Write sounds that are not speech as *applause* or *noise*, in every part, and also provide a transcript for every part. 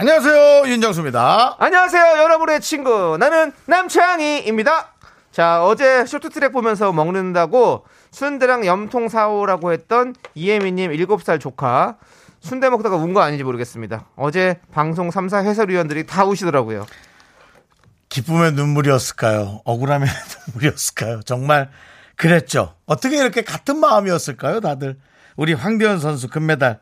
안녕하세요 윤정수입니다. 안녕하세요, 여러분의 친구. 나는 남창희입니다. 자, 어제 쇼트트랙 보면서 먹는다고 순대랑 염통 사오라고 했던 이혜미님 7살 조카. 순대 먹다가 운 거 아닌지 모르겠습니다. 어제 방송 3사 해설위원들이 다 우시더라고요. 기쁨의 눈물이었을까요? 억울함의 *laughs* 눈물이었을까요? 정말 그랬죠. 어떻게 이렇게 같은 마음이었을까요, 다들? 우리 황대현 선수 금메달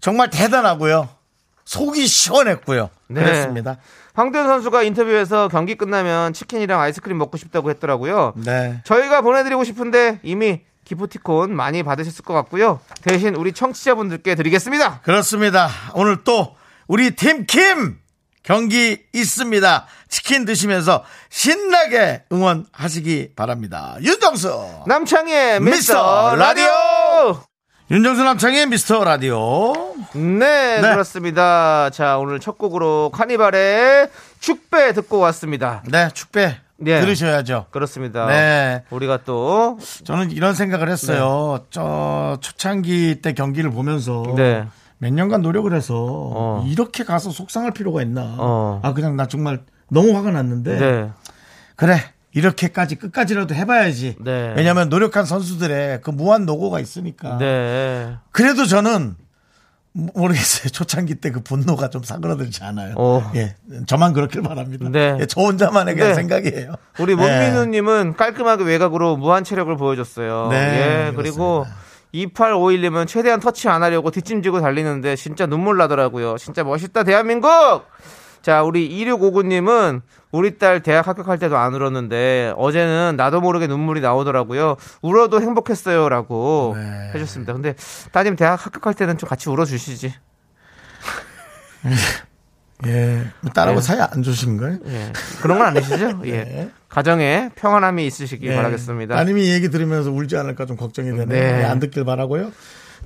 정말 대단하고요. 속이 시원했고요. 네. 그랬습니다. 황대현 선수가 인터뷰에서 경기 끝나면 치킨이랑 아이스크림 먹고 싶다고 했더라고요. 네. 저희가 보내드리고 싶은데 이미 기프티콘 많이 받으셨을 것 같고요. 대신 우리 청취자분들께 드리겠습니다. 그렇습니다. 오늘 또 우리 팀킴 경기 있습니다. 치킨 드시면서 신나게 응원하시기 바랍니다. 윤정수 남창희의 미스터 미스터 라디오! 윤정수 남창의 미스터 라디오. 네, 네. 그렇습니다. 자, 오늘 첫 곡으로 카니발의 축배 듣고 왔습니다. 네, 축배 네. 들으셔야죠. 그렇습니다. 네. 우리가 또, 저는 이런 생각을 했어요. 저 초창기 때 경기를 보면서 네. 몇 년간 노력을 해서 어. 이렇게 가서 속상할 필요가 있나. 어. 아 그냥 나 정말 너무 화가 났는데 네. 그래 이렇게까지 끝까지라도 해봐야지. 네. 왜냐하면 노력한 선수들의 그 무한 노고가 있으니까. 네. 그래도 저는 모르겠어요. *laughs* 초창기 때 그 분노가 좀 사그라들지 않아요. 어. 예, 저만 그렇길 바랍니다. 네. 예, 저 혼자만의 그냥 네. 생각이에요. 우리 예. 문민우님은 깔끔하게 외곽으로 무한 체력을 보여줬어요. 네, 예, 그리고 2851님은 최대한 터치 안 하려고 뒷짐지고 달리는데 진짜 눈물 나더라고요. 진짜 멋있다, 대한민국! 자, 우리 2659님은 우리 딸 대학 합격할 때도 안 울었는데 어제는 나도 모르게 눈물이 나오더라고요. 울어도 행복했어요. 라고 네. 해줬습니다. 근데 따님 대학 합격할 때는 좀 같이 울어주시지. *laughs* 예, 딸하고 네. 사이 안 좋으신 거예요? 예. 그런 건 아니시죠? *laughs* 예. 네. 가정에 평안함이 있으시길 예. 바라겠습니다. 따님이 이 얘기 들으면서 울지 않을까 좀 걱정이 되네요. 네. 네, 안 듣길 바라고요.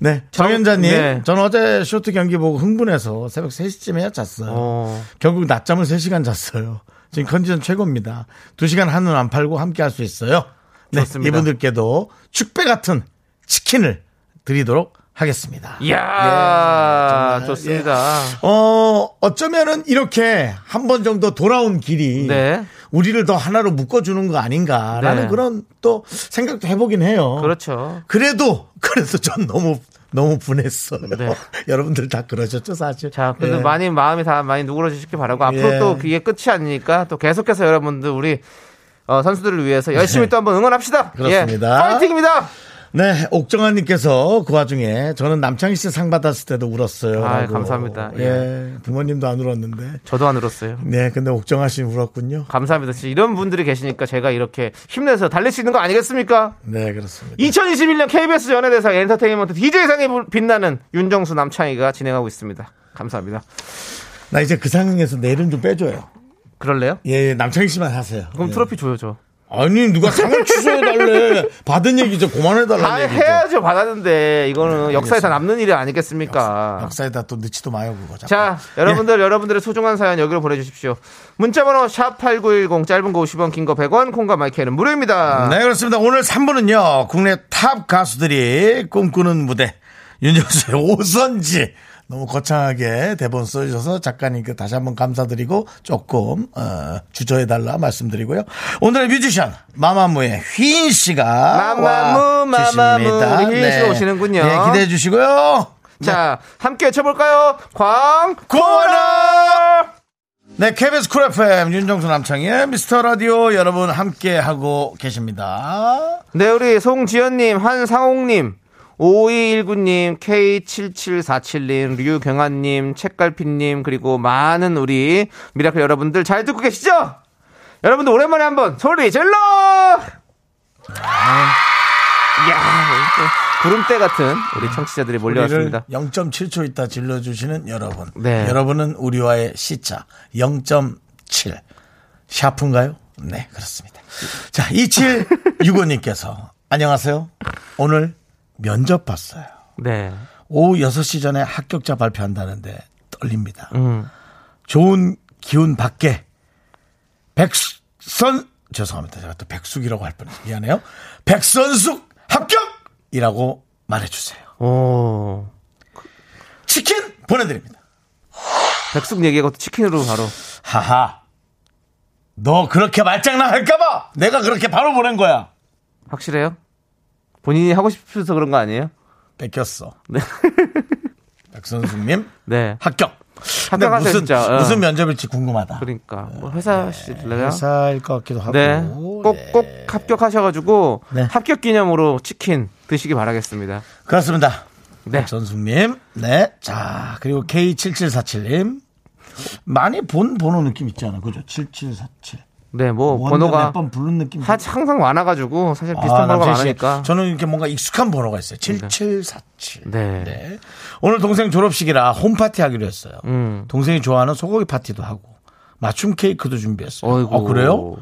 네. 정현자님, 네. 전 어제 쇼트 경기 보고 흥분해서 새벽 3시쯤에야 잤어요. 어. 결국 낮잠을 3시간 잤어요. 지금 컨디션 최고입니다. 2시간 한눈 안 팔고 함께 할 수 있어요. 네. 좋습니다. 이분들께도 축배 같은 치킨을 드리도록 하겠습니다. 이야, 예, 정말, 좋습니다. 어, 어쩌면은 이렇게 한 번 정도 돌아온 길이 네. 우리를 더 하나로 묶어주는 거 아닌가라는 네. 그런 또 생각도 해보긴 해요. 그렇죠. 그래도, 그래도 전 너무, 너무 분했어요. 네. *laughs* 여러분들 다 그러셨죠, 사실. 자, 그래도 예. 많이 마음이 다 많이 누그러지시길 바라고 앞으로 예. 또 그게 끝이 아니니까 또 계속해서 여러분들 우리 어, 선수들을 위해서 열심히 또 한번 응원합시다. 네. 그렇습니다. 예, 파이팅입니다. 네, 옥정아님께서 그 와중에 저는 남창희 씨 상 받았을 때도 울었어요. 아. 감사합니다. 예. 부모님도 안 울었는데. 저도 안 울었어요. 네, 근데 옥정아 씨는 울었군요. 감사합니다. 진짜 이런 분들이 계시니까 제가 이렇게 힘내서 달릴 수 있는 거 아니겠습니까? 네, 그렇습니다. 2021년 KBS 연예대상 엔터테인먼트 DJ상에 빛나는 윤정수 남창희가 진행하고 있습니다. 감사합니다. 나 이제 그 상황에서 내 이름 좀 빼줘요. 그럴래요? 예, 남창희 씨만 하세요. 그럼 예. 트로피 줘요, 저. 아니, 누가 상을 취소해달래. *laughs* 받은 얘기 이제 다 그만해달라는 얘기죠. 해야죠, 받았는데. 이거는 역사에 다 남는 일이 아니겠습니까? 역사에다 또 넣지도 마요, 그거. 자꾸. 자, 여러분들, 여러분들의 소중한 사연 여기로 보내주십시오. 문자번호 샵 8910, 짧은 거 50원, 긴 거 100원, 콩과 마이크는 무료입니다. 네, 그렇습니다. 오늘 3부는요, 국내 탑 가수들이 꿈꾸는 무대, 윤정수의 *laughs* 오선지. 너무 거창하게 대본 써주셔서 작가님께 다시 한번 감사드리고 조금 어, 자제해달라 말씀드리고요. 오늘의 뮤지션 마마무의 휘인 씨가 마마무, 와 마마무, 휘인 씨가 오시는군요. 네, 기대해 주시고요. 자, 함께 쳐볼까요? 광, 코너! 네, KBS Cool FM 윤정수 남창희의 미스터 라디오 여러분 함께 하고 계십니다. 네, 우리 송지연님, 한상옥님, 5219님, K7747님, 류경아님, 책갈피님, 그리고 많은 우리 미라클 여러분들 잘 듣고 계시죠? 여러분들 오랜만에 한번 소리 질러! 이야, 이렇게 구름떼 같은 우리 청취자들이 몰려왔습니다. 0.7초 있다 질러주시는 여러분. 네. 여러분은 우리와의 시차 0.7. 샤프인가요? 네, 그렇습니다. 자, 2765님께서 안녕하세요. 오늘 면접 봤어요. 네. 오후 6시 전에 합격자 발표한다는데 떨립니다. 음. 좋은 기운 밖에 백선 죄송합니다. 제가 또 백숙이라고 할 뻔했어요. 미안해요. 백선숙 합격이라고 말해주세요. 오. 치킨 보내드립니다. 백숙 얘기하고 또 치킨으로 바로. 하하. 너 그렇게 말장난 할까봐 내가 그렇게 바로 보낸 거야. 확실해요? 본인이 하고 싶어서 그런 거 아니에요? 뺏겼어. 네. *laughs* 백선숙님 네. 합격. 근데 합격하세요, 무슨 진짜. 어. 무슨 면접일지 궁금하다. 그러니까. 뭐 회사실래요? 회사일 것 같기도 하고. 네. 꼭, 예. 꼭 합격하셔가지고 네. 합격 기념으로 치킨 드시기 바라겠습니다. 그렇습니다. 네. 백선숙님. 네. 자, 그리고 K7747님. 많이 본 번호 느낌 있지 않아? 그죠? 7747. 네, 뭐, 번호가 몇번 부른 느낌. 하- 항상 많아가지고 사실 비슷한 아, 번호가 많으니까. 저는 이렇게 뭔가 익숙한 번호가 있어요. 7747. 네. 네. 오늘 동생 졸업식이라 홈파티 하기로 했어요. 음. 동생이 좋아하는 소고기 파티도 하고 맞춤 케이크도 준비했어요. 어이구. 어, 그래요?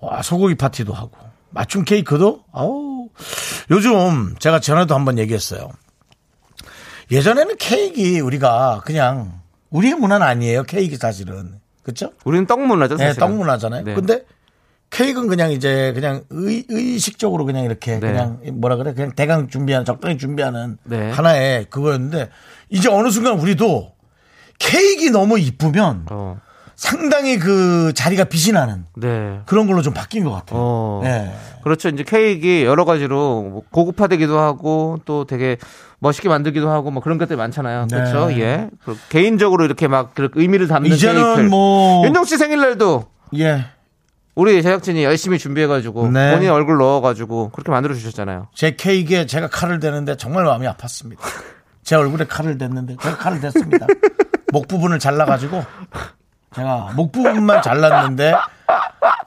와, 소고기 파티도 하고 맞춤 케이크도? 아우. 요즘 제가 전에도 한번 얘기했어요. 예전에는 케이크 우리가 그냥 우리의 문화는 아니에요. 케이크 사실은. 그렇죠? 우리는 떡 문화죠, 네. 떡 문화잖아요. 네. 근데 케이크는 그냥 이제 그냥 의, 의식적으로 그냥 이렇게 네. 그냥 뭐라 그래 그냥 대강 준비하는 적당히 준비하는 네. 하나의 그거였는데 이제 어느 순간 우리도 케이크 너무 이쁘면 어. 상당히 그 자리가 빛이 나는 네. 그런 걸로 좀 바뀐 것 같아요. 어. 네. 그렇죠. 이제 케이크 여러 가지로 뭐 고급화되기도 하고 또 되게 멋있게 만들기도 하고 뭐 그런 것들이 많잖아요. 네. 그렇죠. 예. 그 개인적으로 이렇게 막그 의미를 담는 이제는 케이크를. 뭐- 윤정 씨 생일날도 예. 우리 제작진이 열심히 준비해가지고 네. 본인 얼굴 넣어가지고 그렇게 만들어 주셨잖아요. 제 케이크에 제가 칼을 대는데 정말 마음이 아팠습니다. 제 얼굴에 칼을 댔는데 제가 칼을 댔습니다. *laughs* 목 부분을 잘라가지고 제가 목 부분만 잘랐는데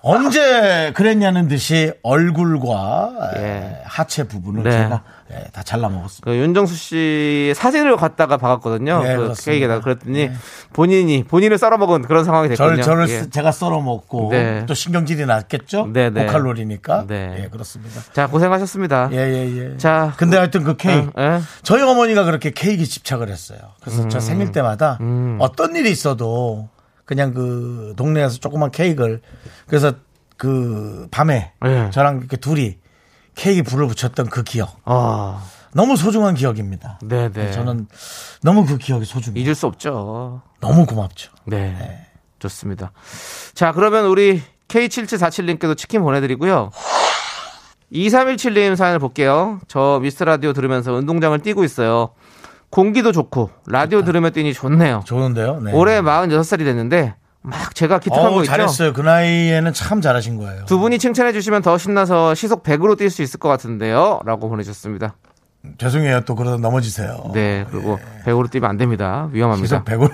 언제 그랬냐는 듯이 얼굴과 예. 하체 부분을 네. 제가 예, 다 잘라 먹었습니다. 그 윤정수 씨 사진을 갖다가 박았거든요. 네, 그. 케이크에다가 그랬더니 본인이 본인을 썰어 먹은 그런 상황이 됐거든요. 저를, 저를 예. 쓰- 제가 썰어 먹고 네. 또 신경질이 났겠죠? 네, 네. 고칼로리니까. 네. 예, 그렇습니다. 자 고생하셨습니다. 예, 예, 예. 자, 근데 하여튼 그 케이크. 어, 예? 저희 어머니가 그렇게 케이크 집착을 했어요. 그래서 음. 저 생일 때마다 어떤 일이 있어도 그냥 그 동네에서 조그만 케이크를 그래서 그 밤에 예. 저랑 이렇게 둘이 케이크 불을 붙였던 그 기억. 아, 너무 소중한 기억입니다. 네네. 저는 너무 그 기억이 소중해요. 잊을 수 없죠. 너무 고맙죠. 네. 좋습니다. 자, 그러면 우리 K7747님께도 치킨 보내드리고요. 2317님 사연을 볼게요. 저 미스터 라디오 들으면서 운동장을 뛰고 있어요. 공기도 좋고, 라디오 들으며 뛰니 좋네요. 좋은데요. 네. 올해 46살이 됐는데, 막 제가 기특한 어우, 거 있죠? 잘했어요. 그 나이에는 참 잘하신 거예요. 두 분이 칭찬해 주시면 더 신나서 시속 100으로 뛸 수 있을 것 같은데요. 라고 보내주셨습니다. 죄송해요. 또 그러다 넘어지세요. 네, 그리고 100으로 뛰면 안 됩니다. 위험합니다. 시속 100으로.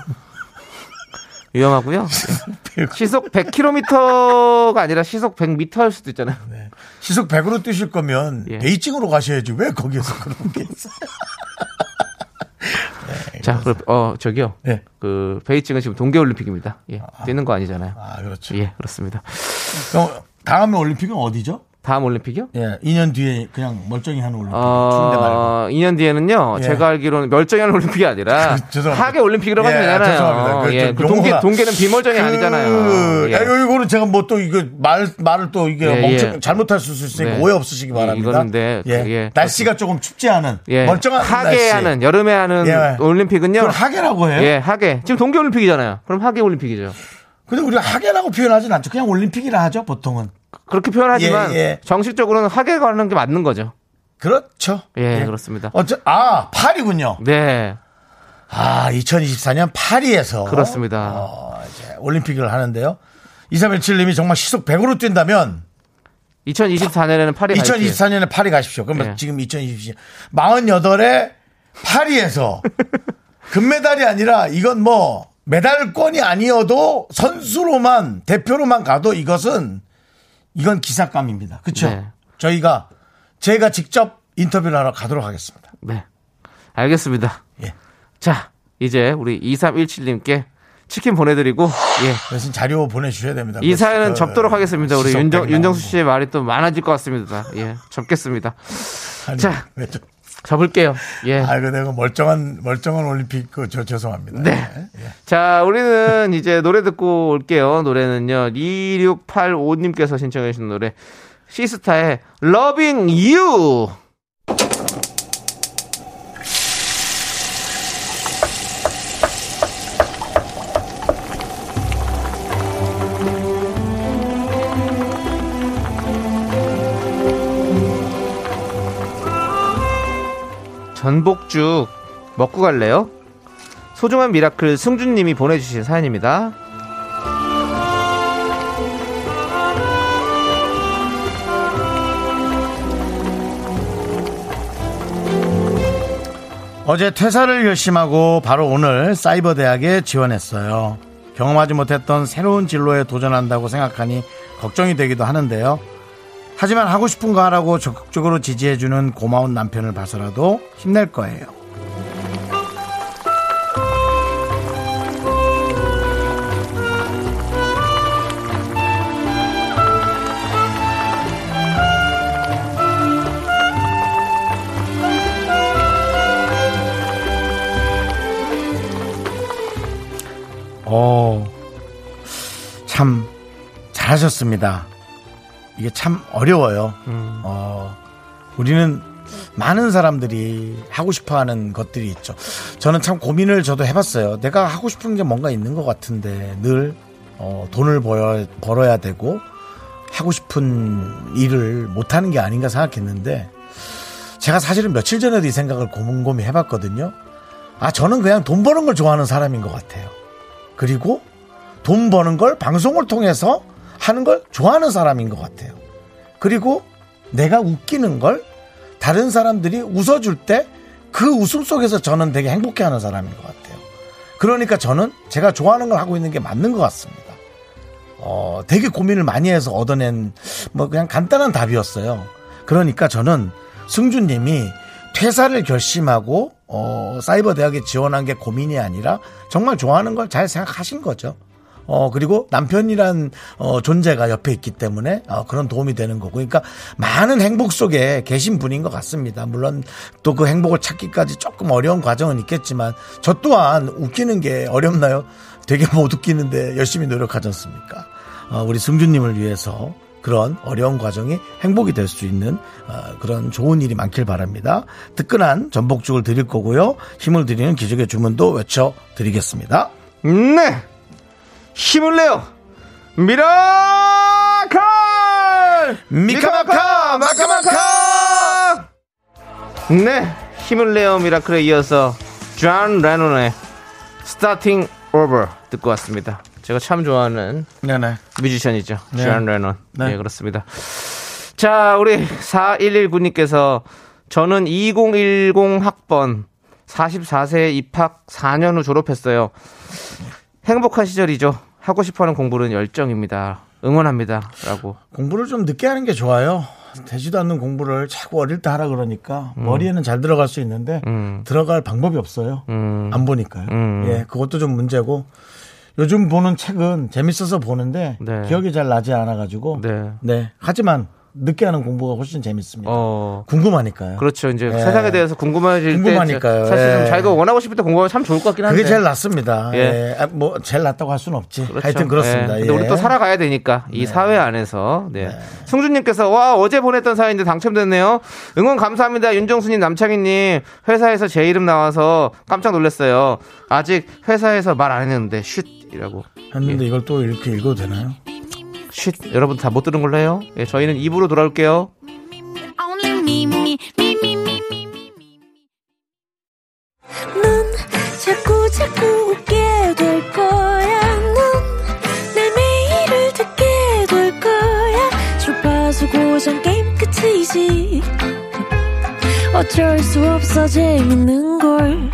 *laughs* 위험하고요. 시속 100km가 아니라 시속 100m일 수도 있잖아요. 시속 100으로 뛰실 거면 예. 베이징으로 가셔야지. 왜 거기에서 그런 게 있어요? *laughs* 자, 그럼 어 저기요. 네. 그 베이징은 지금 동계올림픽입니다. 예, 뛰는 거 아니잖아요. 아, 그렇죠. 예, 그렇습니다. 그럼 다음에 올림픽은 어디죠? 다음 올림픽이요? 예, 2년 뒤에 그냥 멀쩡히 하는 올림픽. 어, 2년 뒤에는요. 예. 제가 알기로는 멀쩡한 올림픽이 아니라 *laughs* 죄송합니다. 하계 올림픽이라고 하면 예, 되잖아요. 죄송합니다. 그 예, 좀그 동계 동계는 비멀쩡이 그, 아니잖아요. 예. 아, 이거는 제가 뭐 또 이거 말 말을 또 이게 예, 멍청 예. 잘못할 수 있으니까 네. 오해 없으시기 바랍니다. 이거는 네, 예. 그, 예. 날씨가 조금 춥지 않은 예. 멀쩡한 하계 날씨. 하는 여름에 하는 예. 올림픽은요. 그걸 하계라고 해요? 예, 하계. 지금 동계 올림픽이잖아요. 그럼 하계 올림픽이죠. 근데 우리가 하계라고 표현하진 않죠. 그냥 올림픽이라 하죠, 보통은. 그렇게 표현하지만 예, 예. 정식적으로는 하계가 하는 게 맞는 거죠. 그렇죠. 예, 그렇습니다. 어쩌, 아, 파리군요. 네, 아, 2024년 파리에서. 그렇습니다. 어, 이제 올림픽을 하는데요. 2317님이 정말 시속 100으로 뛴다면 2024년에는 파리 갈지. 2024년에 파리 가십시오. 그러면 예. 지금 2024년 48에 파리에서 금메달이 아니라 이건 뭐 메달권이 아니어도 선수로만 대표로만 가도 이것은 이건 기사감입니다. 그렇죠? 네. 저희가 제가 직접 인터뷰를 하러 가도록 하겠습니다. 네. 알겠습니다. 예. 자, 이제 우리 2317님께 치킨 보내드리고, 예. 대신 자료 보내주셔야 됩니다. 이 그, 사연은 그, 접도록 하겠습니다. 우리 윤정, 백 윤정수. 씨의 말이 또 많아질 것 같습니다. 예. 접겠습니다. 아니, 자. 왜 좀- 접을게요. 예. 아이고 내가 멀쩡한 멀쩡한 올림픽 그 저 죄송합니다. 네. 예. 자, 우리는 *laughs* 이제 노래 듣고 올게요. 노래는요. 2685님께서 신청해 주신 노래. 시스타의 Loving You. 전복죽 먹고 갈래요? 소중한 미라클 승준님이 보내주신 사연입니다. 어제 퇴사를 결심하고 바로 오늘 사이버 대학에 지원했어요. 경험하지 못했던 새로운 진로에 도전한다고 생각하니 걱정이 되기도 하는데요. 하지만 하고 싶은 거 하라고 적극적으로 지지해주는 고마운 남편을 봐서라도 힘낼 거예요. 어, 참 잘하셨습니다. 이게 참 어려워요. 어, 우리는 많은 사람들이 하고 싶어 하는 것들이 있죠. 저는 참 고민을 저도 해봤어요. 내가 하고 싶은 게 뭔가 있는 것 같은데 늘 어, 돈을 벌어야, 벌어야 되고 하고 싶은 일을 못하는 게 아닌가 생각했는데 제가 사실은 며칠 전에도 이 생각을 곰곰이 해봤거든요. 아, 저는 그냥 돈 버는 걸 좋아하는 사람인 것 같아요. 그리고 돈 버는 걸 방송을 통해서 하는 걸 좋아하는 사람인 것 같아요. 그리고 내가 웃기는 걸 다른 사람들이 웃어줄 때 그 웃음 속에서 저는 되게 행복해 하는 사람인 것 같아요. 그러니까 저는 제가 좋아하는 걸 하고 있는 게 맞는 것 같습니다. 어, 되게 고민을 많이 해서 얻어낸 뭐 그냥 간단한 답이었어요. 그러니까 저는 승주님이 퇴사를 결심하고 어, 사이버 대학에 지원한 게 고민이 아니라 정말 좋아하는 걸 잘 생각하신 거죠. 어, 그리고 남편이란, 어, 존재가 옆에 있기 때문에, 어, 그런 도움이 되는 거고. 그러니까 많은 행복 속에 계신 분인 것 같습니다. 물론 또 그 행복을 찾기까지 조금 어려운 과정은 있겠지만, 저 또한 웃기는 게 어렵나요? 되게 못 웃기는데 열심히 노력하지 않습니까? 어, 우리 승주님을 위해서 그런 어려운 과정이 행복이 될 수 있는 어, 그런 좋은 일이 많길 바랍니다. 뜨끈한 전복죽을 드릴 거고요. 힘을 드리는 기적의 주문도 외쳐드리겠습니다. 네! 힘을 내요! 미라클! 미카마카 마카마카 네! 힘을 내요 미라클에 이어서 존 레논의 Starting Over 듣고 왔습니다. 제가 참 좋아하는 네네 뮤지션이죠. 네. 존 레논. 네. 네, 그렇습니다. 자, 우리 4119님께서 저는 2010 학번 44세 입학 4년 후 졸업했어요. 행복한 시절이죠. 하고 싶어 하는 공부는 열정입니다. 응원합니다. 라고. 공부를 좀 늦게 하는 게 좋아요. 되지도 않는 공부를 자꾸 어릴 때 하라 그러니까 머리에는 잘 들어갈 수 있는데 음. 들어갈 방법이 없어요. 음. 안 보니까요. 음. 예, 그것도 좀 문제고 요즘 보는 책은 재밌어서 보는데 네. 기억이 잘 나지 않아가지고 네. 네. 하지만 늦게 하는 공부가 훨씬 재밌습니다. 어. 궁금하니까요. 그렇죠. 이제 예. 세상에 대해서 궁금해질 궁금하니까요. 때 사실 좀 예. 자기가 원하고 싶을 때 공부하면 참 좋을 것 같긴 한데. 그게 제일 낫습니다. 예. 예. 아, 뭐 제일 낫다고 할 수는 없지. 그렇죠. 하여튼 그렇습니다. 예. 근데 예. 우리 또 살아가야 되니까 이 사회 안에서. 네. 승준님께서 와 어제 보냈던 사연인데 당첨됐네요. 응원 감사합니다. 윤정수님, 남창희님 회사에서 제 이름 나와서 깜짝 놀랐어요. 아직 회사에서 말 안 했는데 쉿이라고. 했는데 이걸 또 이렇게 읽어도 되나요? 쉿 여러분 다 못 들은 걸로 해요. 예, 저희는 입으로 돌아올게요. Only me, me, me, me, me, me, me, me. 넌 자꾸 자꾸 웃게 될 거야. 넌내 매일을 듣게 될 거야. 주파수 고정 게임 끝이지. 어쩔 수 없어 재밌는 걸.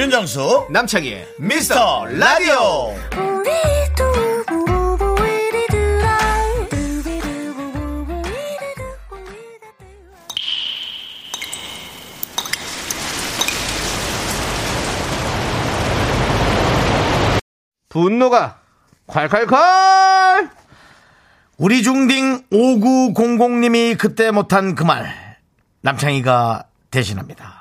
윤정수 남창희의 미스터 라디오. 분노가 콸콸콸 우리 중딩 5900님이 그때 못한 그 말 남창희가 대신합니다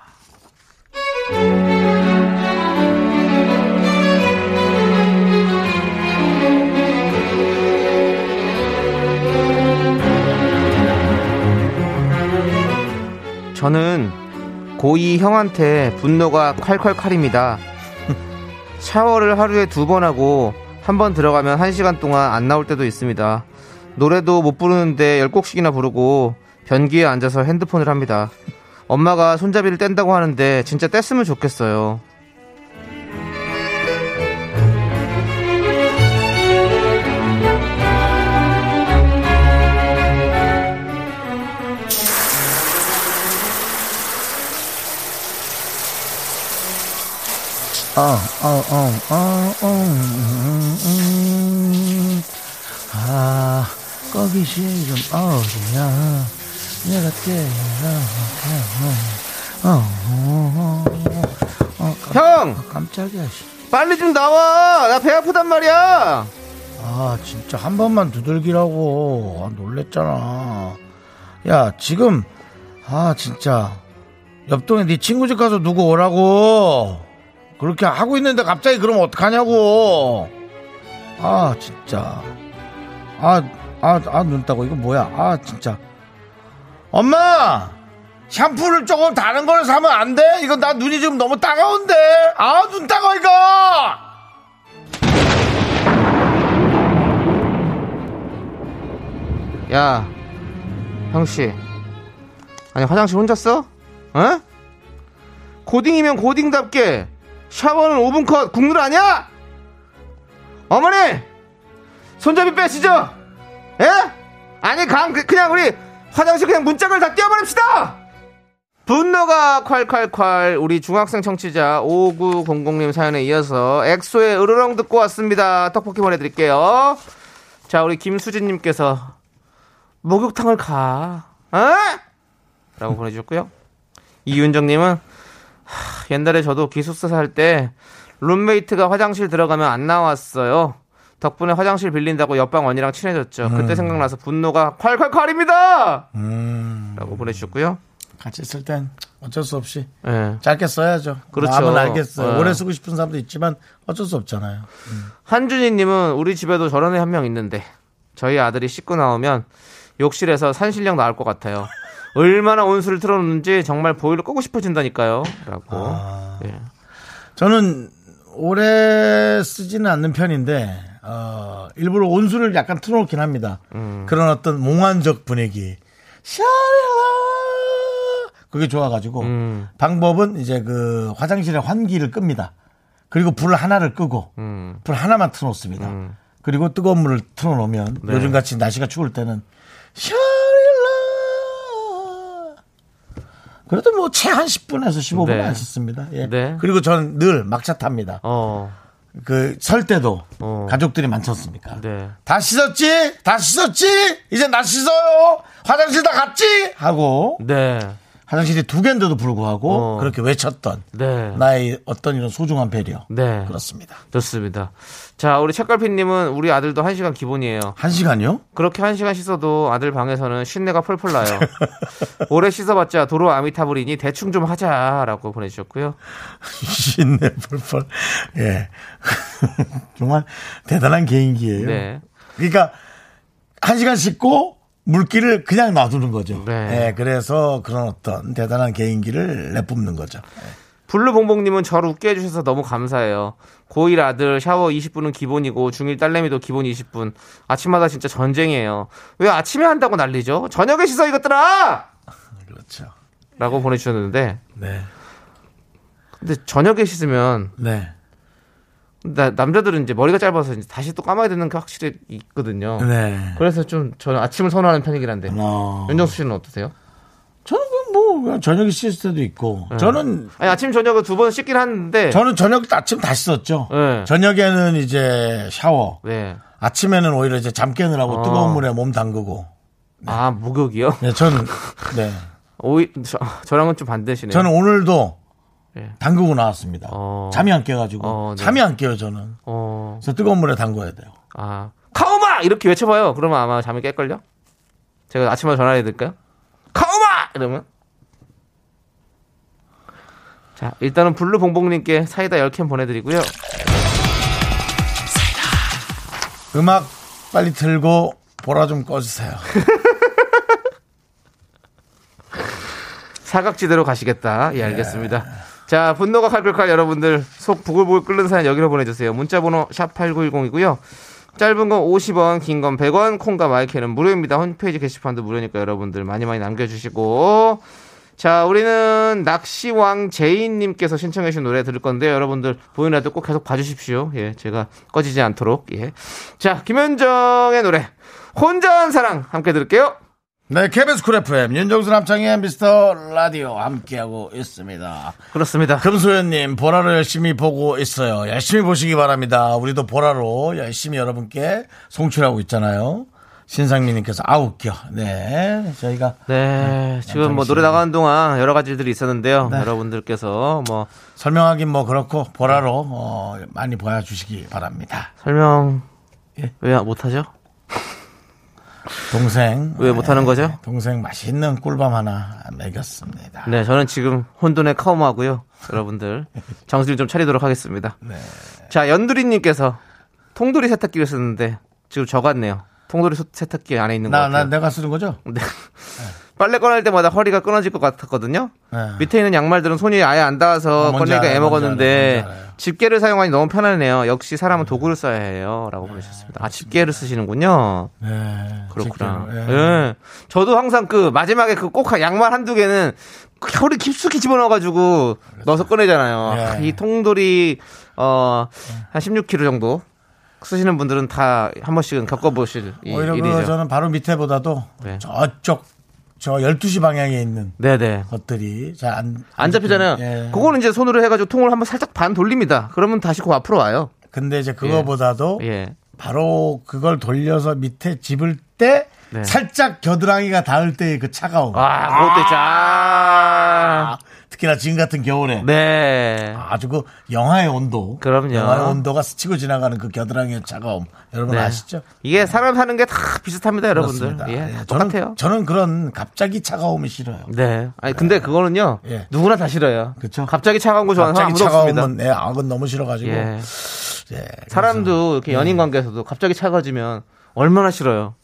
저는 고2 형한테 분노가 콸콸콸입니다. *laughs* 샤워를 하루에 두 번 하고 한 번 들어가면 한 시간 동안 안 나올 때도 있습니다. 노래도 못 부르는데 열 곡씩이나 부르고 변기에 앉아서 핸드폰을 합니다. 엄마가 손잡이를 뗀다고 하는데 진짜 뗐으면 좋겠어요. 어, 어, 어, 어, 어, 음, 음. 아, 거기 지금 어디야? 내가 때려, 어, 형! 깜짝이야, 씨. 빨리 좀 나와! 나 배 아프단 말이야! 아, 진짜 한 번만 두들기라고. 아, 놀랬잖아. 야, 지금, 아, 진짜. 옆동에 네 친구 집 가서 누구 오라고. 그렇게 하고 있는데 갑자기 그러면 어떡하냐고. 아, 진짜. 아, 아, 아, 눈 따고. 이거 뭐야. 아, 진짜. 엄마! 샴푸를 조금 다른 걸 사면 안 돼? 이거 나 눈이 지금 너무 따가운데? 아, 눈 따가워, 이거! 야, 형씨. 아니, 화장실 혼자 써? 어? 고딩이면 고딩답게 샤워는 5분 컷 국룰 아니야? 어머니! 손잡이 빼시죠? 예? 아니, 강, 그- 그냥 우리 화장실 그냥 문짝을 다 띄워버립시다! 분노가 콸콸콸 우리 중학생 청취자 5900님 사연에 이어서 엑소의 으르렁 듣고 왔습니다. 떡볶이 보내드릴게요. 자, 우리 김수진님께서 목욕탕을 가. 어? 라고 보내주셨고요. 이윤정님은 하, 옛날에 저도 기숙사 살 때 룸메이트가 화장실 들어가면 안 나왔어요. 덕분에 화장실 빌린다고 옆방 언니랑 친해졌죠. 그때 생각나서 분노가 콸콸콸입니다. 라고 보내주셨고요. 같이 있을 땐 어쩔 수 없이 예. 짧게 써야죠. 그렇죠. 마음은 알겠어요. 네. 오래 쓰고 싶은 사람도 있지만 어쩔 수 없잖아요. 한준희님은 우리 집에도 저런 애 한 명 있는데 저희 아들이 씻고 나오면 욕실에서 산신령 나올 것 같아요. 얼마나 온수를 틀어놓는지 정말 보일러 끄고 싶어진다니까요. 라고. 예. 저는 오래 쓰지는 않는 편인데 어, 일부러 온수를 약간 틀어놓긴 합니다. 음. 그런 어떤 몽환적 분위기. 샤랄라 그게 좋아가지고 음. 방법은 이제 그 화장실의 환기를 끕니다. 그리고 불 하나를 끄고 음. 불 하나만 틀어놓습니다. 음. 그리고 뜨거운 물을 틀어놓으면 네. 요즘같이 날씨가 추울 때는 샤릴라 그래도 뭐 채 한 10분에서 15분 네. 안 씻습니다. 예. 네. 그리고 저는 늘 막차 탑니다. 어. 그 설 때도 어. 가족들이 많지 않습니까? 네. 다 씻었지? 다 씻었지? 이제 나 씻어요. 화장실 다 갔지? 하고 네. 화장실이 두 개인데도 불구하고 어. 그렇게 외쳤던 네. 나의 어떤 이런 소중한 배려. 네. 그렇습니다. 좋습니다. 자, 우리 책갈피님은 우리 아들도 한 시간 기본이에요. 한 시간요? 그렇게 한 시간 씻어도 아들 방에서는 쉰내가 펄펄 나요. *laughs* 오래 씻어봤자 도로 아미타불이니 대충 좀 하자라고 보내주셨고요. *laughs* 신내 펄펄. 예. *laughs* 정말 대단한 개인기예요. 네. 그러니까 한 시간 씻고 물기를 그냥 놔두는 거죠. 네. 예, 그래서 그런 어떤 대단한 개인기를 내뿜는 거죠. 블루봉봉님은 저를 웃게 해주셔서 너무 감사해요. 고1 아들 샤워 20분은 기본이고 중1 딸내미도 기본 20분. 아침마다 진짜 전쟁이에요. 왜 아침에 한다고 난리죠? 저녁에 씻어 이것들아! 그렇죠. 라고 보내주셨는데 네. 근데 저녁에 씻으면 네. 나- 남자들은 이제 머리가 짧아서 이제 다시 또 감아야 되는 게 확실히 있거든요. 네. 그래서 좀 저는 아침을 선호하는 편이긴 한데 어, 윤정수 씨는 어떠세요? 저는 그뭐 그냥 저녁에 씻을 때도 있고 저는 아니 아침 저녁을 두 번 씻긴 하는데 저는 저녁 아침 다 씻었죠. 네. 저녁에는 이제 샤워. 네. 아침에는 오히려 이제 잠 깨느라고 어. 뜨거운 물에 몸 담그고. 아 목욕이요? 네, 저는 네. 오이 저, 저랑은 좀 반대시네요. 저는 오늘도 예. 담그고 나왔습니다. 어. 잠이 안 깨가지고 어, 네. 잠이 안 깨요 저는. 어, 그래서 뜨거운 물에 담궈야 돼요. 아, 카오마! 이렇게 외쳐봐요. 그러면 아마 잠이 깰걸요? 제가 아침에 전화해 드릴까요? 카오마! 이러면. 자, 일단은 블루봉봉님께 사이다 10캔 보내드리고요. 음악 빨리 틀고 보라 좀 꺼주세요. *laughs* 사각지대로 가시겠다. 예, 알겠습니다. 자, 분노가 칼칼칼 여러분들 속 부글부글 끓는 사연 여기로 보내주세요. 문자번호 샵 8910이고요. 짧은 건 50원, 긴 건 100원, 콩과 마이크는 무료입니다. 홈페이지 게시판도 무료니까 여러분들 많이 많이 남겨주시고. 자, 우리는 낚시왕 제인님께서 신청해주신 노래 들을 건데요. 여러분들 보이는 라디오 꼭 계속 봐주십시오. 예, 제가 꺼지지 않도록. 예. 자, 김현정의 노래. 혼자한 사랑 함께 들을게요. 네, KBS Cool FM 윤정수 남창희의 미스터 라디오 함께하고 있습니다. 그렇습니다. 금소연님 보라로 열심히 보고 있어요. 열심히 보시기 바랍니다. 우리도 보라로 열심히 여러분께 송출하고 있잖아요. 신상민님께서 아 웃겨. 네, 저희가 네, 지금 뭐 노래 나가는 동안 여러 가지 일들이 있었는데요. 여러분들께서 뭐 설명하긴 뭐 그렇고 보라로 어, 많이 보여주시기 바랍니다. 설명 왜 못하죠? 동생 왜 못하는 거죠? 동생 맛있는 꿀밤 하나 먹였습니다. 네, 저는 지금 혼돈의 카오마고요. 여러분들 *laughs* 정신 좀 차리도록 하겠습니다. 자, 연두리님께서 통돌이 세탁기를 쓰는데 지금 저 같네요. 통돌이 소- 세탁기 안에 있는 것 나. 나 내가 쓰는 거죠? 네. 빨래 꺼낼 때마다 허리가 끊어질 것 같았거든요. 네. 밑에 있는 양말들은 손이 아예 안 닿아서 아, 알아요, 애먹었는데. 집게를 사용하니 너무 편하네요. 역시 사람은 도구를 써야 해요. 라고 보내셨습니다. 아, 집게를 쓰시는군요. 네, 그렇구나. 예. 예. 저도 항상 그 마지막에 그 꼭 양말 한두 개는 그 허리 깊숙이 집어넣어가지고 넣어서 꺼내잖아요. 예. 아, 이 통돌이, 어, 한 16kg 정도 쓰시는 분들은 다 한 번씩은 겪어보실 이 오히려 그 일이죠. 저는 바로 밑에보다도 네. 저쪽 저 12시 방향에 있는 네네. 것들이 잘 안 안 잡히잖아요. 예. 그거는 이제 손으로 해가지고 통을 한번 살짝 반 돌립니다. 그러면 다시 그 앞으로 와요. 근데 이제 그거보다도 예. 바로 그걸 돌려서 밑에 집을 때 네. 살짝 겨드랑이가 닿을 때의 그 차가움. 아, 그것도 있죠. 아. 특히나 지금 같은 겨울에 네. 아주 그 영하의 온도. 그럼요. 영하의 온도가 스치고 지나가는 그 겨드랑이의 차가움. 여러분 네. 아시죠? 이게 사람 사는 게 다 비슷합니다, 여러분들. 그렇습니다. 예, 예, 똑같아요. 저는, 저는 그런 갑자기 차가움이 싫어요. 네. 아니 근데 그거는요. 예. 누구나 다 싫어요. 그쵸. 갑자기 차가운 거 좋아하는 사람 갑자기 아무도 없습니다. 차가우면 내 악은 너무 싫어가지고. 예. 예, 사람도 이렇게 연인 관계에서도 갑자기 차가워지면 얼마나 싫어요.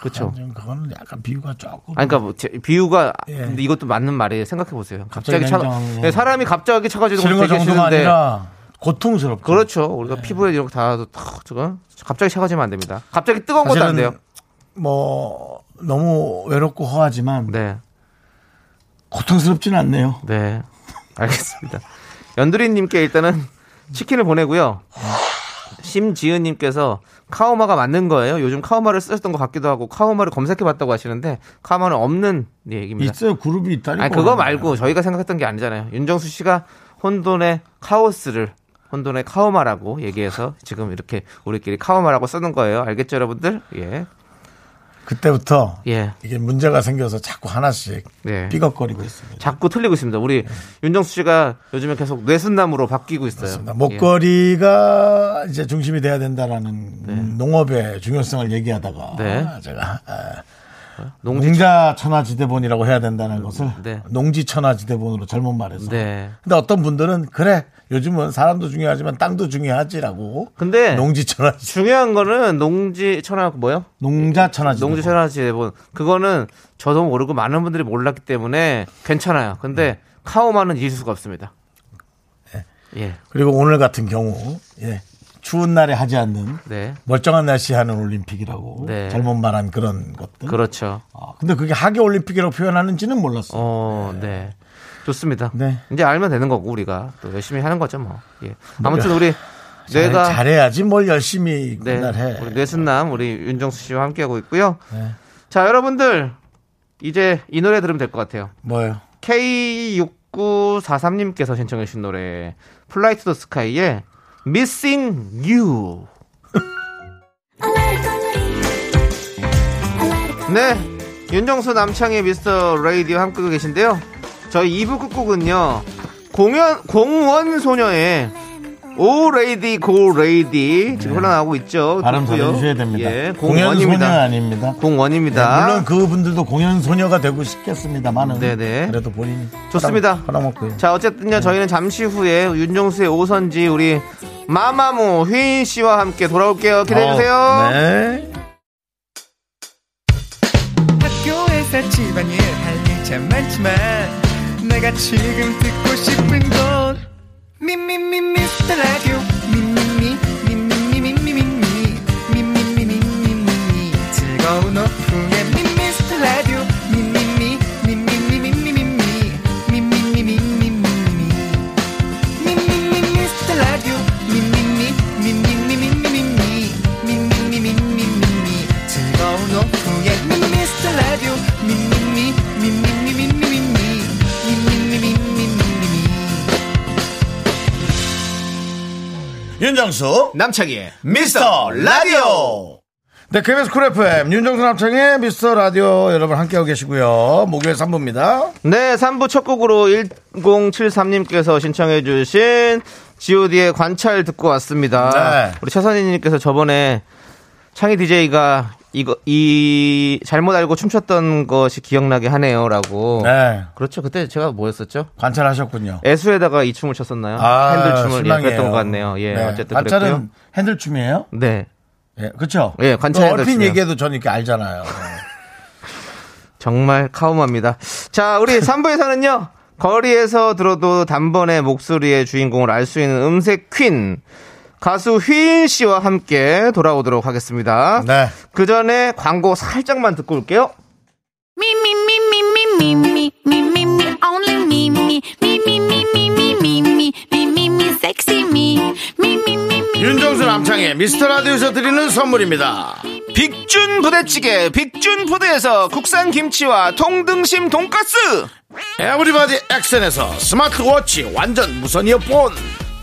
그렇죠. 좀 그거는 약간 비유가 조금. 아니, 그러니까 뭐 제- 비유가 예. 근데 이것도 맞는 말이에요. 생각해 보세요. 갑자기 갑자기 차가 냉정하게. 네, 사람이 갑자기 차가워지는 싫은 거 정도가 싫은데 아니라 고통스럽죠. 그렇죠. 우리가 피부에 이런 거다 지금 갑자기 차가워지면 안 됩니다. 갑자기 뜨거운 것도 안 돼요. 뭐 너무 외롭고 허하지만 네. 고통스럽지는 않네요. 네. 알겠습니다. 연두리님께 일단은 치킨을 보내고요. *laughs* 심지은님께서 카오마가 맞는 거예요. 요즘 카오마를 쓰셨던 것 같기도 하고 카오마를 검색해봤다고 하시는데 카오마는 없는 네, 얘기입니다. 있어요. 그룹이 있다니까. 아니 그거 말고 저희가 생각했던 게 아니잖아요. 윤정수 씨가 혼돈의 카오스를 혼돈의 카오마라고 얘기해서 지금 이렇게 우리끼리 카오마라고 쓰는 거예요. 알겠죠, 여러분들? 예. 그때부터 예. 이게 문제가 생겨서 자꾸 하나씩 네. 삐걱거리고 있습니다. 자꾸 틀리고 있습니다. 우리 윤정수 씨가 요즘에 계속 뇌순남으로 바뀌고 있어요. 그렇습니다. 예. 목걸이가 이제 중심이 돼야 된다라는 농업의 중요성을 얘기하다가 네. 제가 아, 농지 농자 천하지대본이라고 해야 된다는 것을 네. 농지 천하지대본으로 잘못 말해서. 네. 근데 어떤 분들은 그래 요즘은 사람도 중요하지만 땅도 중요하지라고. 근데 농지 천하지 중요한 거는 농지 천하 뭐요? 농자 천하지대본. 농지 천하지 대본 그거는 저도 모르고 많은 분들이 몰랐기 때문에 괜찮아요. 근데 카오마는 잊을 수가 없습니다. 예. 그리고 오늘 같은 경우 예, 추운 날에 하지 않는 네. 멀쩡한 날씨에 하는 올림픽이라고 네. 잘못 말한 그런 것들. 그렇죠. 아, 근데 그게 하계 올림픽이라고 표현하는지는 몰랐어요. 어, 네. 좋습니다. 네. 이제 알면 되는 거고 우리가 또 열심히 하는 거죠, 뭐. 예. 아무튼 우리 뇌가 잘, 해야지 뭘 열심히 네. 그날 해. 우리 뇌순남 우리 윤정수 씨와 함께 하고 있고요. 네. 자, 여러분들 이제 이 노래 들으면 될 것 같아요. 뭐요? K6943님께서 신청해 주신 노래 Fly to the Sky의 Missing You. 네. 윤정수 남창희의 미스터 라디오 함께 계신데요. 저희 2부 끝곡은요. 공연 공원 소녀의 Oh Lady Go Lady 지금 흘러나오고 있죠. 네. 발음. 잘해주셔야 됩니다. 예, 공연 소녀 공원입니다. 아닙니다. 공원입니다. 네, 물론 그분들도 공연 소녀가 되고 싶겠습니다만은 네네. 그래도 본인이 좋습니다. 팔아먹고요. 자, 어쨌든요, 저희는 잠시 후에 윤정수의 오선지 우리 마마무 휘인 씨와 함께 돌아올게요. 기대해주세요. 어, 네. 학교에서 집안일 할일참 많지만 내가 지금 듣고 싶은 건 미미미 미스터 라디오 미미미 미미미 미미미 미미미 미미미 즐거운 오후 윤정수 남창희의 미스터 라디오. 네, KBS Cool FM 윤정수 남창희의 미스터 라디오 여러분 함께하고 계시고요. 목요일 3부입니다. 네, 3부 첫 곡으로 1073님께서 신청해 주신 GOD의 관찰 듣고 왔습니다. 네. 우리 최선희님께서 저번에 창희 DJ가 이거, 이, 잘못 알고 춤췄던 것이 기억나게 하네요라고. 네, 그렇죠. 그때 제가 뭐였었죠? 관찰하셨군요. 애수에다가 이 춤을 췄었나요? 아, 핸들 춤을 예, 실망이에요. 그랬던 것 같네요. 예, 네, 어쨌든 관찰은 그랬고요. 핸들 춤이에요? 네. 예, 그렇죠. 예, 관찰 또 핸들 얼핏. 얘기해도 전 이렇게 알잖아요. *laughs* 정말 카우마입니다. 자, 우리 3부에서는요, 거리에서 들어도 단번에 목소리의 주인공을 알 수 있는 음색 퀸, 가수 휘인 씨와 함께 돌아오도록 하겠습니다. 네. 그 전에 광고 살짝만 듣고 올게요. 윤정수 남창희의 미스터 라디오에서 드리는 선물입니다. 빅준 부대찌개 빅준 푸드에서 국산 김치와 통등심 돈가스 Everybody Action에서 스마트워치 완전 무선 이어폰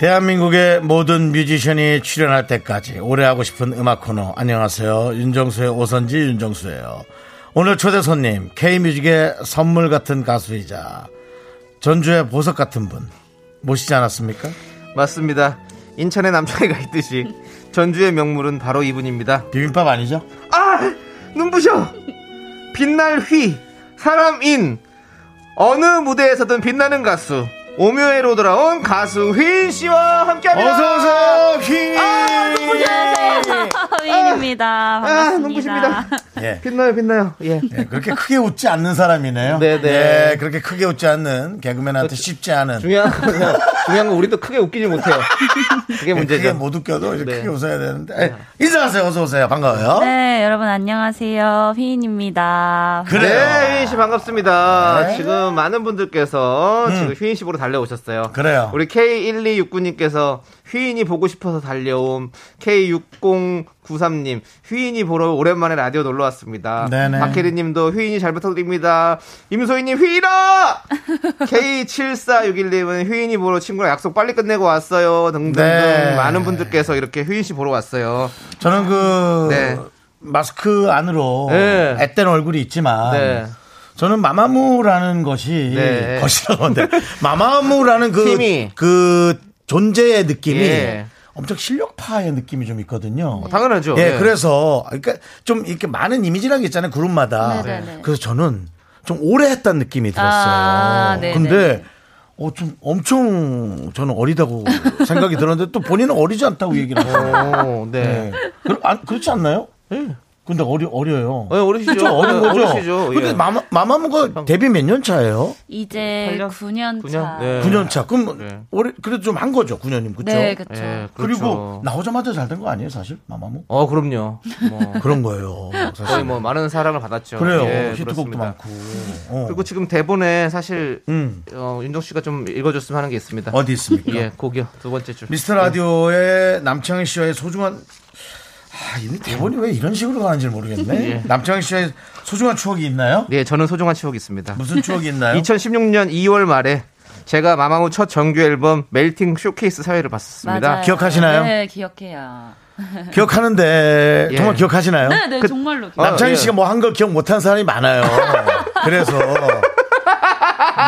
대한민국의 모든 뮤지션이 출연할 때까지 오래 하고 싶은 음악 코너. 안녕하세요. 윤정수의 오선지 윤정수예요. 오늘 초대 손님 K뮤직의 선물 같은 가수이자 전주의 보석 같은 분 모시지 않았습니까? 맞습니다. 인천의 남창이가 있듯이 전주의 명물은 바로 이분입니다. 비빔밥 아니죠? 아! 눈부셔! 빛날 휘, 사람인, 어느 무대에서든 빛나는 가수, 오묘해로 돌아온 가수 휘인 씨와 함께 합니다. 어서 오세요, 휘! 아, 눈부셔요! *laughs* 휘인입니다. 아, 반갑습니다. 눈부십니다. *laughs* 예. 빛나요, 빛나요. 예. 예, 그렇게 크게 웃지 않는 사람이네요. 네네. 예, 그렇게 크게 웃지 않는 개그맨한테 쉽지 않은. 중요한 건, 중요한 건 우리도 크게 웃기지 못해요. 그게 예, 크게 문제죠. 못 웃겨도 이제 네. 크게 웃어야 되는데. 예, 인사하세요. 어서 오세요. 반가워요. 네, 여러분 안녕하세요. 휘인입니다. 그래요. 네, 휘인 씨 반갑습니다. 네. 지금 많은 분들께서 지금 휘인 씨 보러 달려오셨어요. 그래요. 우리 K1269님께서 휘인이 보고 싶어서 달려옴. K6093님, 휘인이 보러 오랜만에 라디오 놀러 왔습니다. 네네. 박혜리 님도 휘인이 잘 부탁드립니다. 임소희님, 휘인아! *laughs* K7461님은 휘인이 보러 친구랑 약속 빨리 끝내고 왔어요. 등등등. 네. 많은 분들께서 이렇게 휘인 씨 보러 왔어요. 저는 그 네. 마스크 안으로 네. 앳된 얼굴이 있지만 네. 저는 마마무라는 것이 네. 것이라고 하는데 마마무라는 그, 힘이. 그 존재의 느낌이 예. 엄청 실력파의 느낌이 좀 있거든요. 당연하죠. 예, 예. 그래서 그러니까 좀 이렇게 많은 이미지라는 게 있잖아요 그룹마다. 네네네. 그래서 저는 좀 오래 했다는 느낌이 들었어요. 아, 네네. 근데 어, 좀 엄청 저는 어리다고 *laughs* 생각이 들었는데 또 본인은 어리지 않다고 얘기를 하고. 오, 네. 네. 그, 아, 그렇지 않나요? 예. 근데 어려 어려요. 어, 어리시죠? 좀 어린 네, 거죠. 어리시죠? 근데 예. 마마 마마무가 데뷔 몇 년 차예요? 이제 8년? 9년 9년? 차. 네. 9년 차. 그럼 네. 올해 그래도 좀 한 거죠, 9년이면 그렇죠? 네, 그렇죠. 예, 그리고 그렇죠. 나오자마자 잘 된 거 아니에요, 사실 마마무? 어, 그럼요. 뭐 *laughs* 그런 거예요. 거의 사실. 뭐 많은 사랑을 받았죠. 그래요. 예, 히트곡도 그렇습니다. 많고. 어. 그리고 지금 대본에 사실 음. 어, 윤정 씨가 좀 읽어줬으면 하는 게 있습니다. 어디 있습니까? 예, 곡이요. 두 번째 줄. 미스터 라디오의 남창희 씨와의 소중한 아, 이 대본이 왜 이런 식으로 가는지 모르겠네. 예. 남창희 씨와의 소중한 추억이 있나요? 네, 저는 소중한 추억이 있습니다. 무슨 추억이 있나요? *laughs* 2016년 2월 말에 제가 마마무 첫 정규 앨범 멜팅 쇼케이스 사회를 봤었습니다. 맞아요. 기억하시나요? 네, 기억해요. *laughs* 기억하는데 예. 정말 기억하시나요? 네, 네, 그- 정말로 기억. 어, 남창희 예. 씨가 뭐한걸 기억 못하는 사람이 많아요. 그래서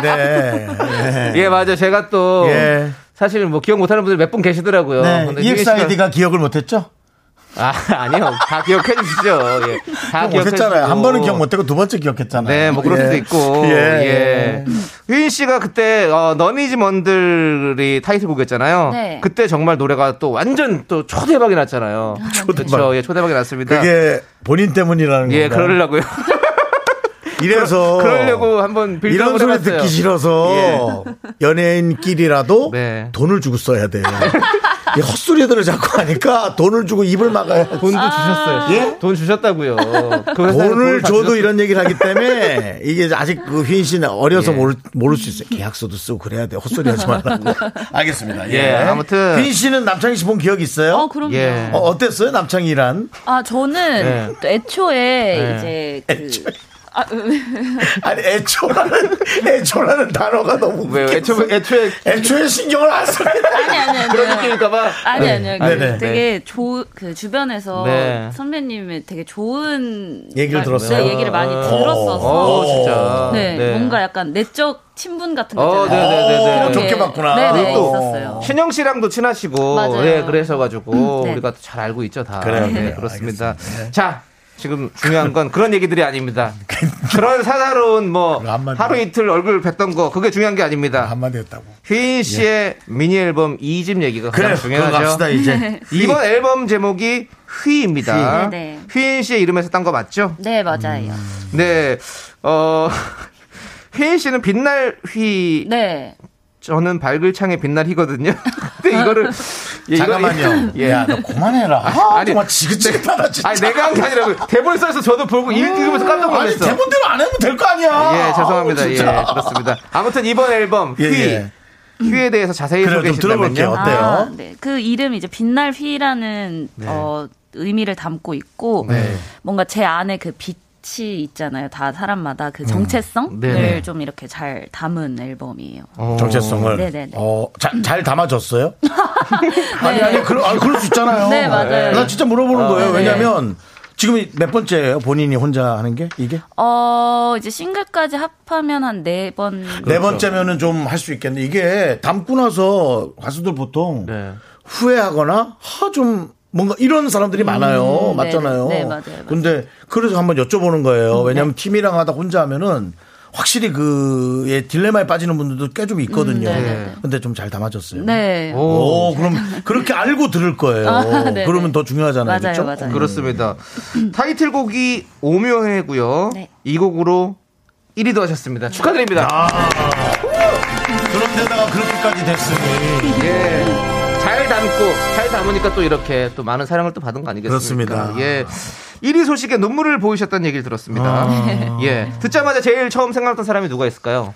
네. 네. 예, 맞아요. 제가 또 예. 사실 뭐 기억 못하는 분들 몇 분 계시더라고요. 네. 씨가- EXID가 기억을 못했죠? 아, 아니요. 다 기억해 주시죠. 예. 다 기억 못했잖아요. 기억해 한 번은. 기억 못했고 두 번째 기억했잖아요. 네, 뭐 그럴 수도 예. 있고. *laughs* 예. 예. 휘인 씨가 그때 어, 너니즈 먼들이 타이틀곡이었잖아요. 네. 그때 정말 노래가 또 완전 또 초대박이 났잖아요. *laughs* 초대박. 그렇죠. 예, 초대박이 났습니다. 그게 본인 때문이라는 예, 건가요? 그러려고요. *laughs* 이래서 그러려고 한번 이런 소리 해봤어요. 듣기 싫어서 연예인끼리라도 네. 돈을 주고 써야 돼요. 이 헛소리들을 자꾸 하니까 돈을 주고 입을 막아야 돼. 돈도 주셨어요. 예? 돈 주셨다고요. 그 돈을 다 줘도. 이런 얘기를 하기 때문에 *laughs* 이게 아직 그 휘인 씨는 어려서 예. 모를, 모를 수 있어요. 계약서도 쓰고 그래야 돼. 헛소리 하지 말라고. *laughs* 알겠습니다. 예, 아무튼. 휘인 씨는 남창희 씨 본 기억 있어요? 어, 그럼요. 예. 어, 어땠어요? 남창희란? 아, 저는 네. 또 애초에 네. 이제 그 애초에. 아, *laughs* 아니, 애초라는, 애초라는 단어가 너무. 왜요? 애초에, 애초에 애초에 신경을 안 써요. 아니 아니 아니. 그런 느낌일까봐. 아니 아니요. 그 네네. 되게 조, 그 주변에서 네. 선배님의 되게 좋은 얘기를 말- 들었어요? 네, 얘기를 많이 어. 들었어서 어, 진짜. 네, 뭔가 약간 내적 친분 같은 거 어, 있잖아요. 네네네네. 어, 좋게 봤구나. 네네 또. 있었어요. 신영 씨랑도 친하시고, 맞아요. 예, 그래서 가지고, 네. 우리가 또잘 알고 있죠, 다. 그래요, 네, 그래요. 그렇습니다. 자, 지금 중요한 건 그런 얘기들이 아닙니다. 그런 사사로운 뭐, 한마디. 하루 이틀 얼굴 뵀던 거, 그게 중요한 게 아닙니다. 한마디 했다고. 휘인 씨의 미니 앨범 2집 얘기가 그래, 가장 중요하죠. 갑시다, 이제. *laughs* 이번 앨범 제목이 휘입니다. 휘. 네네. 휘인 씨의 이름에서 딴 거 맞죠? 네 맞아요. 네. 어, *laughs* 휘인 씨는 빛날 휘, 네. 저는 밝을 창에 빛날 희거든요. *laughs* 근데 이거를 예, 잠깐만요. 예. 야, 너 그만해라. 아, 아니, 정말 지긋지긋하다, 진짜. 아니 내가 한 게 아니라 대본 써서 저도 보고 읽으면서 깜짝 아니, 놀랐어. 대본대로 안 하면 될 거 아니야. 예, 죄송합니다. 아우, 예. 그렇습니다. 아무튼 이번 앨범 예, 휘 예. 휘에 대해서 자세히 소개해. 주신다면요. 어때요? 아, 네. 그 이름이 이제 빛날 휘라는 어, 의미를 담고 있고 네. 뭔가 제 안에 그 빛 이 있잖아요. 다 사람마다 그 정체성을 네네. 좀 이렇게 잘 담은 앨범이에요. 어. 정체성을. 네네네. 어, 잘, 잘 담아줬어요? *laughs* 아니, 아니, 그러, 아니, 그럴 수 있잖아요. 네, 맞아요. 나 진짜 물어보는 거예요. 네네. 왜냐면, 지금 몇 번째예요? 본인이 혼자 하는 게? 이게? 어, 이제 싱글까지 합하면 한 네 번. 네 번째면은 좀 할 수 있겠는데, 이게 담고 나서 가수들 보통 네. 후회하거나, 하, 좀, 뭔가 이런 사람들이 많아요. 음, 맞잖아요. 네네. 네, 맞아요, 맞아요. 근데 그래서 한번 여쭤보는 거예요. 왜냐하면 팀이랑 하다 혼자 하면은 확실히 그, 예, 딜레마에 빠지는 분들도 꽤 좀 있거든요. 음, 네네네. 근데 좀 잘 담아줬어요. 네. 오. 오, 그럼 그렇게 알고 들을 거예요. 아. 그러면 더 중요하잖아요. 맞아요, 그렇죠? 맞아요. 그렇습니다. 타이틀곡이 오묘해고요. 네. 이 곡으로 1위도 하셨습니다. 축하드립니다. 아, 그런데다가 그렇게까지 됐으니. 예. 잘 담고 잘 담으니까 또 이렇게 또 많은 사랑을 또 받은 거 아니겠습니까? 그렇습니다. 예. 1위 소식에 눈물을 보이셨다는 얘기를 들었습니다. 아. 예. 듣자마자 제일 처음 생각났던 사람이 누가 있을까요?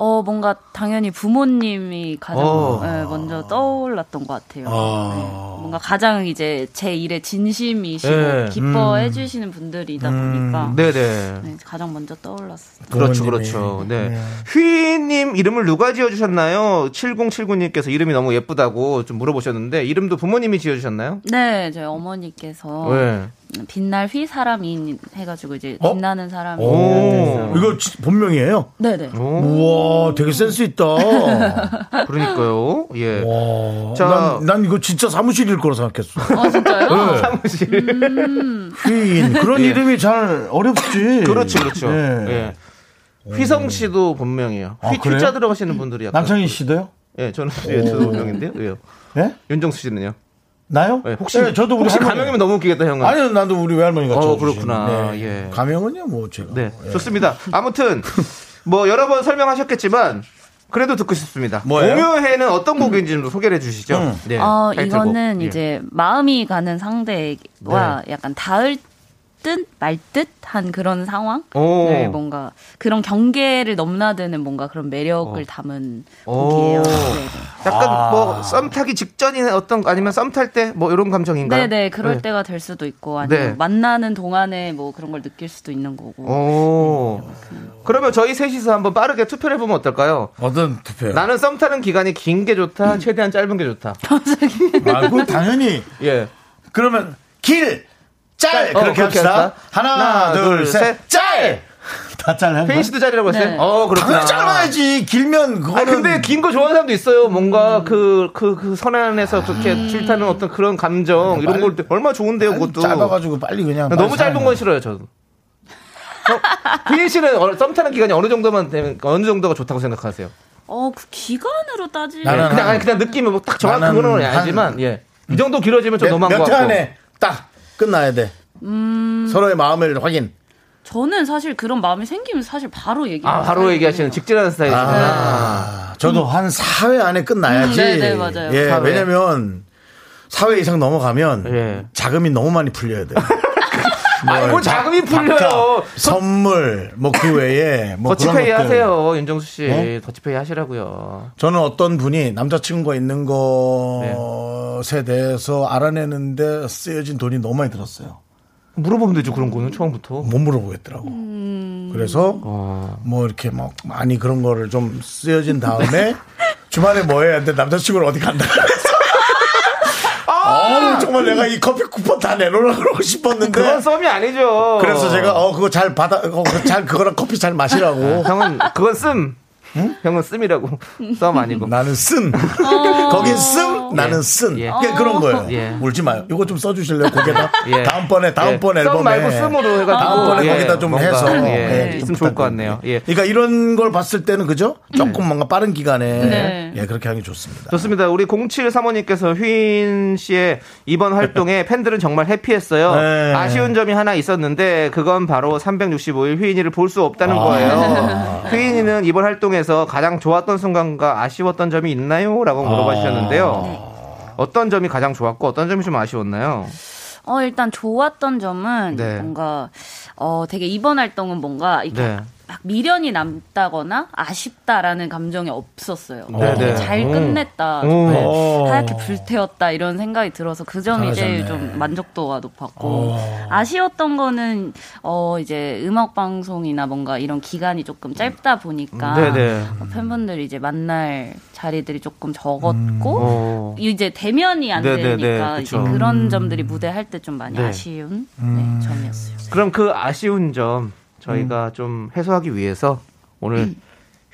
어, 뭔가 당연히 부모님이 가장 어. 네, 먼저 떠올랐던 것 같아요. 아. 네, 뭔가 가장 이제 제 일에 진심이시고 네. 기뻐해 주시는 분들이다 보니까 네네. 네, 가장 먼저 떠올랐어요. 그렇죠. 그렇죠. 네. 네. 휘님 이름을 누가 지어주셨나요? 7079님께서 이름이 너무 예쁘다고 좀 물어보셨는데 이름도 부모님이 지어주셨나요? 네, 저희 어머니께서 네. 빛날 휘 사람인 해가지고 이제 어? 빛나는 사람이 오. 이거 지- 본명이에요? 네네. 오, 우와, 되게 센스 있다. *laughs* 그러니까요. 예. 와, 자. 난, 난 이거 진짜 사무실일 거라 생각했어. 아 진짜요? 네. *laughs* 사무실. 휘인. 그런 예. 이름이 잘 어렵지. 그렇죠, 그렇죠. 예. 예. 휘성 씨도 본명이에요. 아, 휘 그래요? 자 들어가시는 분들이 약간. 남창희 씨도요? 예, 저는 예, 저도 본명인데요. 왜요? 예? 윤정수 씨는요? 나요? 네, 혹시 네, 저도 우리 혹시 할머니. 가명이면 너무 웃기겠다 형은. 아니요, 나도 우리 외할머니가 어. 그렇구나. 네. 예. 가명은요, 뭐 제가. 네, 예. 좋습니다. 아무튼 뭐 여러 번 설명하셨겠지만 그래도 듣고 싶습니다. 뭐예요? 오묘해는 어떤 곡인지 좀 소개를 해주시죠. 음. 네, 어. 이거는 예. 이제 마음이 가는 상대와 약간 닿을 듯 말 듯한 그런 상황을 오. 뭔가 그런 경계를 넘나드는 뭔가 그런 매력을 어. 담은 오. 곡이에요. 네네. 약간 아. 뭐썸 타기 직전이나 어떤 아니면 썸 탈 때 뭐 이런 감정인가요? 네네, 그럴 네. 때가 될 수도 있고 아니면 네. 만나는 동안에 뭐 그런 걸 느낄 수도 있는 거고. 오. 그러면 저희 셋이서 한번 빠르게 투표를 해보면 어떨까요? 어떤 투표요? 나는 썸 타는 기간이 긴 게 좋다, 최대한 짧은 게 좋다. *laughs* 아, 그 당연히. 예. 그러면 길, 짤! 어, 그렇게 그렇게 합시다. 합시다. 하나, 하나, 둘, 둘, 셋, 셋. 짤! 다짤 거야? 씨도 짜리라고 했어요? 네. 어, 그렇구나. 당연히 짧아야지. 길면 그거는. 아 근데 긴 거 좋아하는 사람도 있어요. 뭔가 그 그 그 선안에서 그렇게 질타는 어떤 그런 감정 이런 걸 얼마 나 좋은데요, 그것도. 짧아가지고 빨리 그냥. 너무 빨리 짧은 건 싫어요, 저도. 어, 휘인 씨는 어, 썸 타는 기간이 어느 정도만 되면 어느 정도가 좋다고 생각하세요? 어, 그 기간으로 따지면 나는 그냥 한- 그냥 느낌이 뭐딱 정확한 한- 아니지만 예. 이 정도 길어지면 좀 너무한 것 몇회 같고. 안에 딱 끝나야 돼. 음. 서로의 마음을 확인. 저는 사실 그런 마음이 생기면 사실 바로 얘기. 아, 바로 얘기하시는 직진하는 스타일이시구나. 아, 저도 한 4회 안에 끝나야지. 음, 네, 네, 맞아요. 예, 사회. 왜냐면 4회 이상 넘어가면 예. 자금이 너무 많이 풀려야 돼요. *laughs* 아니, 뭐 자금이 풀려요. 선물, 뭐 그 외에 뭐 더치페이. 하세요, 윤정수 씨. 어? 더치페이 하시라고요. 저는 어떤 분이 남자친구가 있는 네. 것에 대해서 알아내는데 쓰여진 돈이 너무 많이 들었어요. 물어보면 되죠, 그런 거는 처음부터. 못 물어보겠더라고. 그래서 어. 뭐 이렇게 막 많이 그런 거를 좀 쓰여진 다음에 *laughs* 주말에 뭐 해야 돼? 남자친구를 어디 간다. 아, 정말 내가 이 커피 쿠폰 다 내놓으라 그러고 *laughs* 싶었는데. 그건 썸이 아니죠. 그래서 제가 어 그거 잘 받아 어, 그거 잘 그거랑 커피 잘 마시라고. 형은 그건 씀. 형은 씀이라고. *laughs* 썸 아니고. 나는 쓴. 거긴 쓴, 나는 쓴. 예. 그게 그런 거예요. 예. 울지 마요. 이거 좀 써주실래요? 거기다. *laughs* 예. 다음번에, 다음번 예. 썸 앨범에. 말고 씀으로 해가지고. 다음번에 예. 거기다 좀 해서. 예. 예, 좀 좋을 것 같네요. 예. 그러니까 이런 걸 봤을 때는 그죠? 조금 뭔가 빠른 기간에. 네. 예, 그렇게 하는 게 좋습니다. 좋습니다. 우리 0735님께서 휘인 씨의 이번 활동에 *laughs* 팬들은 정말 해피했어요. 네. 아쉬운 점이 하나 있었는데 그건 바로 365일 휘인이를 볼 수 없다는 아. 거예요. 휘인이는 이번 활동에 서 가장 좋았던 순간과 아쉬웠던 점이 있나요? 라고 물어봐 주셨는데요. 어떤 점이 가장 좋았고 어떤 점이 좀 아쉬웠나요? 어, 일단 좋았던 점은 네. 뭔가 어 되게 이번 활동은 뭔가 이렇게 네. 막 미련이 남다거나 아쉽다라는 감정이 없었어요. 네, 되게 네. 잘 오. 끝냈다. 오. 정말 오. 하얗게 불태웠다 이런 생각이 들어서 그 점이 제일. 좀 만족도가 높았고 아쉬웠던 거는 어 이제 음악 방송이나 뭔가 이런 기간이 조금 짧다 보니까 네, 네. 어, 팬분들이 이제 만날 자리들이 조금 적었고 어. 이제 대면이 안 네, 네, 되니까 네, 이제. 그런 점들이 무대 할 때 좀 많이 네. 아쉬운 네, 점이었어요. 그럼 그 아쉬운 점 저희가 좀 해소하기 위해서 오늘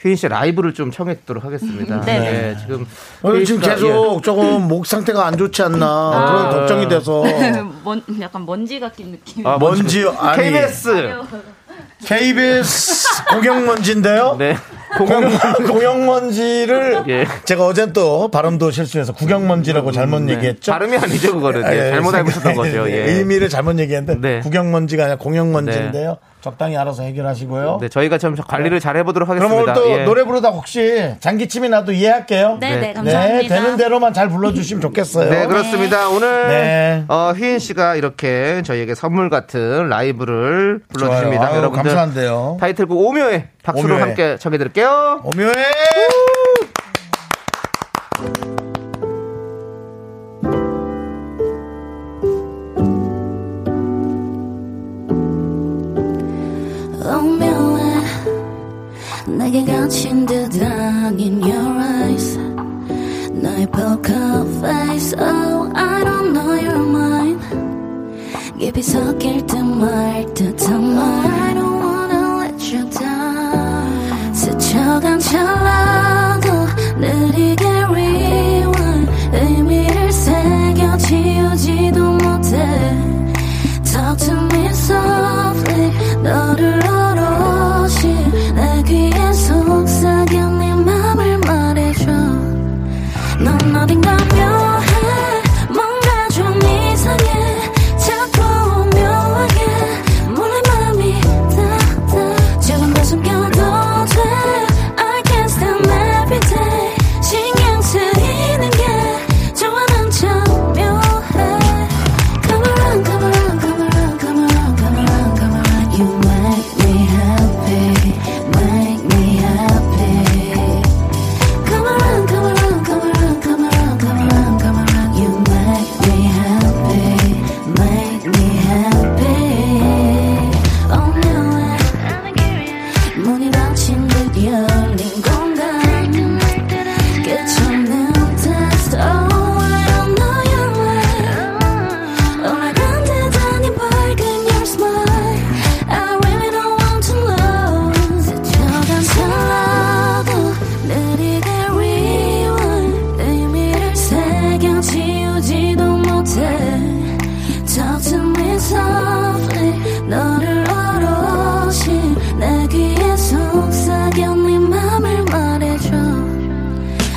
휘인 씨 라이브를 좀 청해 듣도록 하겠습니다. 네. 네, 지금 오늘 휘인 지금 계속 조금 목 상태가 안 좋지 않나. 아. 그런 걱정이 돼서. *laughs* 먼, 약간 먼지 같은 느낌. 아, 먼지, 아니. KBS KBS 공영먼지인데요. 네 공영, 공영 먼지를 예. 제가 어젠 또 발음도 실수해서 구경먼지라고 잘못 네. 얘기했죠. 발음이 아니죠 그거는 아, 예, 예, 잘못 알고 있었던 거죠. 예. 의미를 잘못 얘기했는데 네. 구경먼지가 아니라 공영먼지인데요. 적당히 알아서 해결하시고요. 네, 저희가 좀 관리를 잘 해보도록 그럼 하겠습니다. 오늘 또 예. 노래 부르다 혹시 장기침이 나도 이해할게요. 네, 네, 네, 감사합니다. 네, 되는 대로만 잘 불러주시면 좋겠어요. 네, 그렇습니다. 오늘 네. 어, 휘인 씨가 이렇게 저희에게 선물 같은 라이브를 불러주십니다. 여러분들 감사한데요. 타이틀곡 오묘의 박수로 오묘해. 함께 청해드릴게요. 오묘해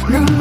No.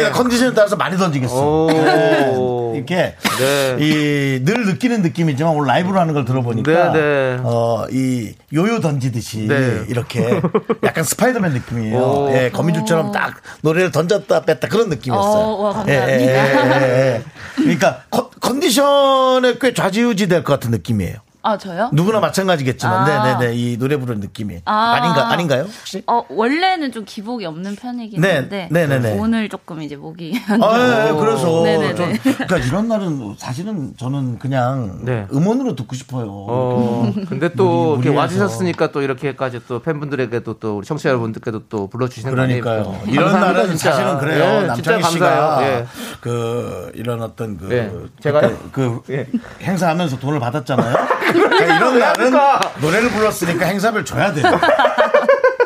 오묘하게. 아니, 컨디션에 따라서 많이 던지겠어. 오. 네. *laughs* 이렇게 네. 늘 느끼는 느낌이지만 오늘 라이브로 하는 걸 들어보니까 네, 네. 어, 이 요요 던지듯이 네. 이렇게 약간 스파이더맨 느낌이에요. 오. 예, 거미줄처럼 딱 노래를 던졌다 뺐다 그런 느낌이었어요. 어, 와, 감사합니다. 예, 예, 예, 예. 그러니까 컨- 컨디션에 꽤 좌지우지 될 것 같은 느낌이에요. 아, 저요? 누구나 마찬가지겠지만, 아. 네네네. 이 노래 부르는 느낌이. 아. 아. 닌가 아닌가요? 혹시? 어, 원래는 좀 기복이 없는 편이긴 네, 한데 네네네. 오늘 조금 이제 목이 안 아. 예, 예, 그래서. 네네네. 좀, 그러니까 이런 날은 사실은 저는 그냥 네. 음원으로 듣고 싶어요. 어, 근데 또 무리- 이렇게 무리해서. 와주셨으니까 또 이렇게까지 또 팬분들에게도 또 우리 청취자 여러분들께도 또 불러주시는 거 그러니까요. 이런 감사합니다, 날은 진짜. 사실은 그래요. 예, 남창희 진짜 씨가. 예. 그 이런 어떤 그 예. 제가요? 그 예. 행사하면서 돈을 받았잖아요. *laughs* 그러니까 이런 날은 노래를 불렀으니까 행사비를 줘야 돼요. *laughs*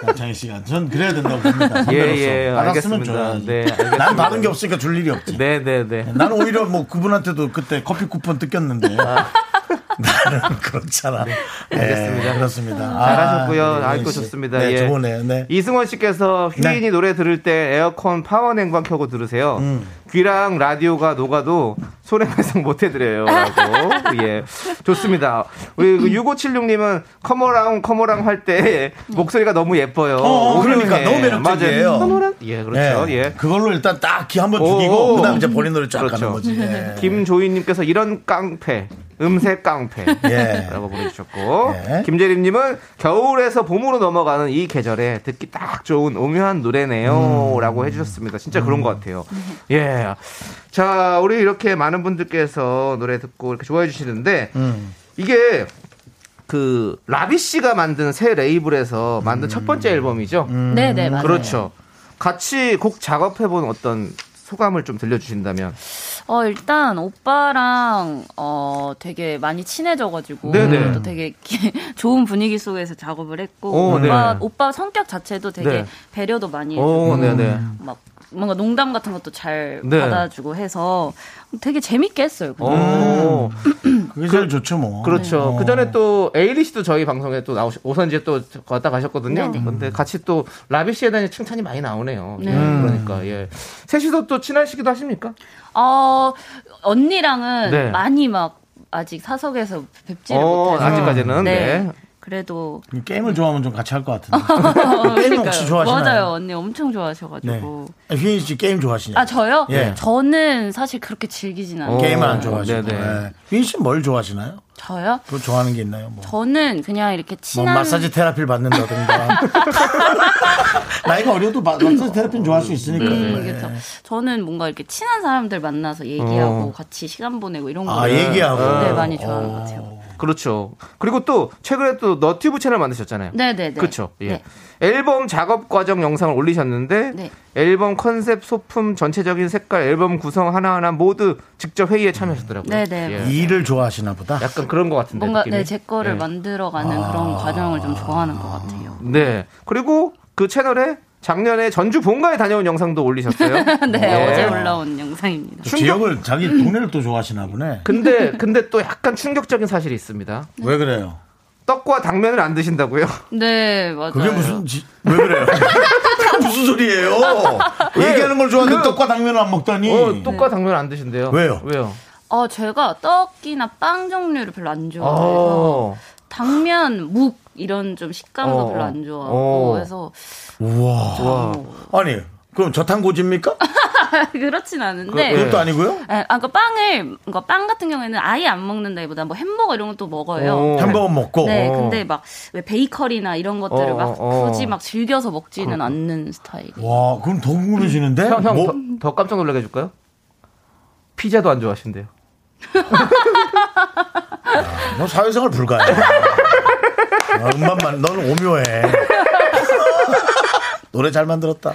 남창희 씨가 전 그래야 된다고 봅니다. 예, 예, 알겠습니다. 줘야지. 네, 알겠습니다. 난 받은 게 없으니까 줄 일이 없지. 네, 네, 네. 나는 오히려 뭐 그분한테도 그때 커피 쿠폰 뜯겼는데 나는 그렇잖아. 네, 알겠습니다. 그렇습니다. 잘하셨고요. 아, 아이고 씨. 좋습니다. 네, 예. 좋으네요. 네. 이승원 씨께서 휴인이 네. 노래 들을 때 에어컨 파워 냉방 켜고 들으세요. 음. 귀랑 라디오가 녹아도 손해 배상 못 해드려요. 라고. 예. 좋습니다. 우리 그 6576님은 커머랑 커머랑 할 때 목소리가 너무 예뻐요. 어, 어, 그러니까 오묘해. 너무 매력적이에요. 커머랑? 예, 그렇죠. 네. 예. 그걸로 일단 딱기 한번 오, 죽이고 오. 그다음 이제 본인 노래 쫙 그렇죠. 가는 거지. 예. 김조희님께서 이런 깡패, 음색 깡패. *laughs* 예. 라고 보내주셨고. 예. 김재림님은 겨울에서 봄으로 넘어가는 이 계절에 듣기 딱 좋은 오묘한 노래네요. 음. 라고 해주셨습니다. 진짜 그런 것 같아요. 예. 자, 우리 이렇게 많은 분들께서 노래 듣고 이렇게 좋아해 주시는데, 음. 이게 그 라비 씨가 만든 새 레이블에서 만든 첫 번째 앨범이죠. 네 네 맞아요. 그렇죠. 같이 곡 작업해본 어떤 소감을 좀 들려주신다면. 어 일단 오빠랑 어 되게 많이 친해져가지고 네네. 또 되게 기- *laughs* 좋은 분위기 속에서 작업을 했고 오, 오빠 네. 오빠 성격 자체도 되게 네. 배려도 많이 오, 해주고 네네. 막 뭔가 농담 같은 것도 잘 네. 받아주고 해서 되게 재밌게 했어요. 그냥. 오, 그게 제일 좋죠 뭐. 그렇죠. 어. 그 전에 또 에이리 씨도 저희 방송에 또 나오시, 오선지에 또 왔다 가셨거든요. 네네. 근데 같이 또 라비 씨에 대한 칭찬이 많이 나오네요. 네. 예, 그러니까, 예. 셋이서 또 친하시기도 하십니까? 어 언니랑은 네. 많이 막 아직 사석에서 뵙지를 어, 못해서 아직까지는. 네. 그래도 게임을 좋아하면 좀 같이 할 것 같은데. *laughs* 어, 게임 혹시 좋아하시나요? 맞아요 언니 엄청 네. 좋아하셔가지고 휘인 씨 게임 좋아하시냐요? 아 저요? 예. 저는 사실 그렇게 즐기진 않아요. 어. 게임을 안 좋아하시고. 네네. 네. 휘인 씨뭘 좋아하시나요? 저요? 그거 좋아하는 게 있나요? 뭐. 저는 그냥 이렇게 뭐 친한 마사지 테라피를 받는다든가. *laughs* 나이가 어려도 마, 사지 테라피는 좋아할 수 있으니까. 음, 네. 그렇죠. 저는 뭔가 이렇게 친한 사람들 만나서 얘기하고 같이 시간 보내고 이런 거 아, 얘기하고. 네, 많이 좋아하는 것 같아요. 그렇죠. 그리고 또 최근에 또 너튜브 채널 만드셨잖아요. 네네네. 그렇죠. 예. 네. 앨범 작업 과정 영상을 올리셨는데 네. 앨범 컨셉, 소품, 전체적인 색깔, 앨범 구성 하나하나 모두 직접 회의에 참여하셨더라고요. 네네. 예. 일을 좋아하시나 보다. 약간 그런 것 같은데 뭔가 느낌이. 네, 제 거를 예. 만들어가는 아. 그런 과정을 좀 좋아하는 것 같아요. 네. 그리고 그 채널에 작년에 전주 본가에 다녀온 영상도 올리셨어요. *laughs* 네, 예. 어제 올라온 영상입니다. 지역을 자기 동네를 또 좋아하시나 보네. 근데 근데 또 약간 충격적인 사실이 있습니다. 왜 그래요? 떡과 당면을 안 드신다고요? *laughs* 네, 맞아요. 그게 무슨 지- 왜 그래요? 무슨 소리예요? *laughs* 얘기하는 걸 좋아하는데 그- 떡과 당면을 안 먹다니. 어, 떡과 당면 안 드신대요. 왜요? 왜요? 어, 제가 떡이나 빵 종류를 별로 안 좋아해서 어. 당면, 묵 이런 좀 식감도 어, 별로 어. 안 좋아하고 어. 그래서 우와. 와. 아니, 그럼 저탄고지입니까? *laughs* 그렇진 않은데 그- 그것도 아니고요? 예, 아, 그 빵을, 그러니까 빵 같은 경우에는 아예 안 먹는다기보다 뭐 햄버거 이런 것도 먹어요. 어. 햄버거 먹고. 네, 어. 근데 막 왜 베이커리나 이런 것들을 어, 막 어. 굳이 막 즐겨서 먹지는 않는 스타일이에요. 와, 그럼 더 궁금해지는데? 형, 형, 뭐, 더, 더 깜짝 놀라게 해줄까요? 피자도 안 좋아하신대요. *laughs* 너 사회생활 불가해. *laughs* 어, 음반만, 너는 오묘해. *laughs* 노래 잘 만들었다.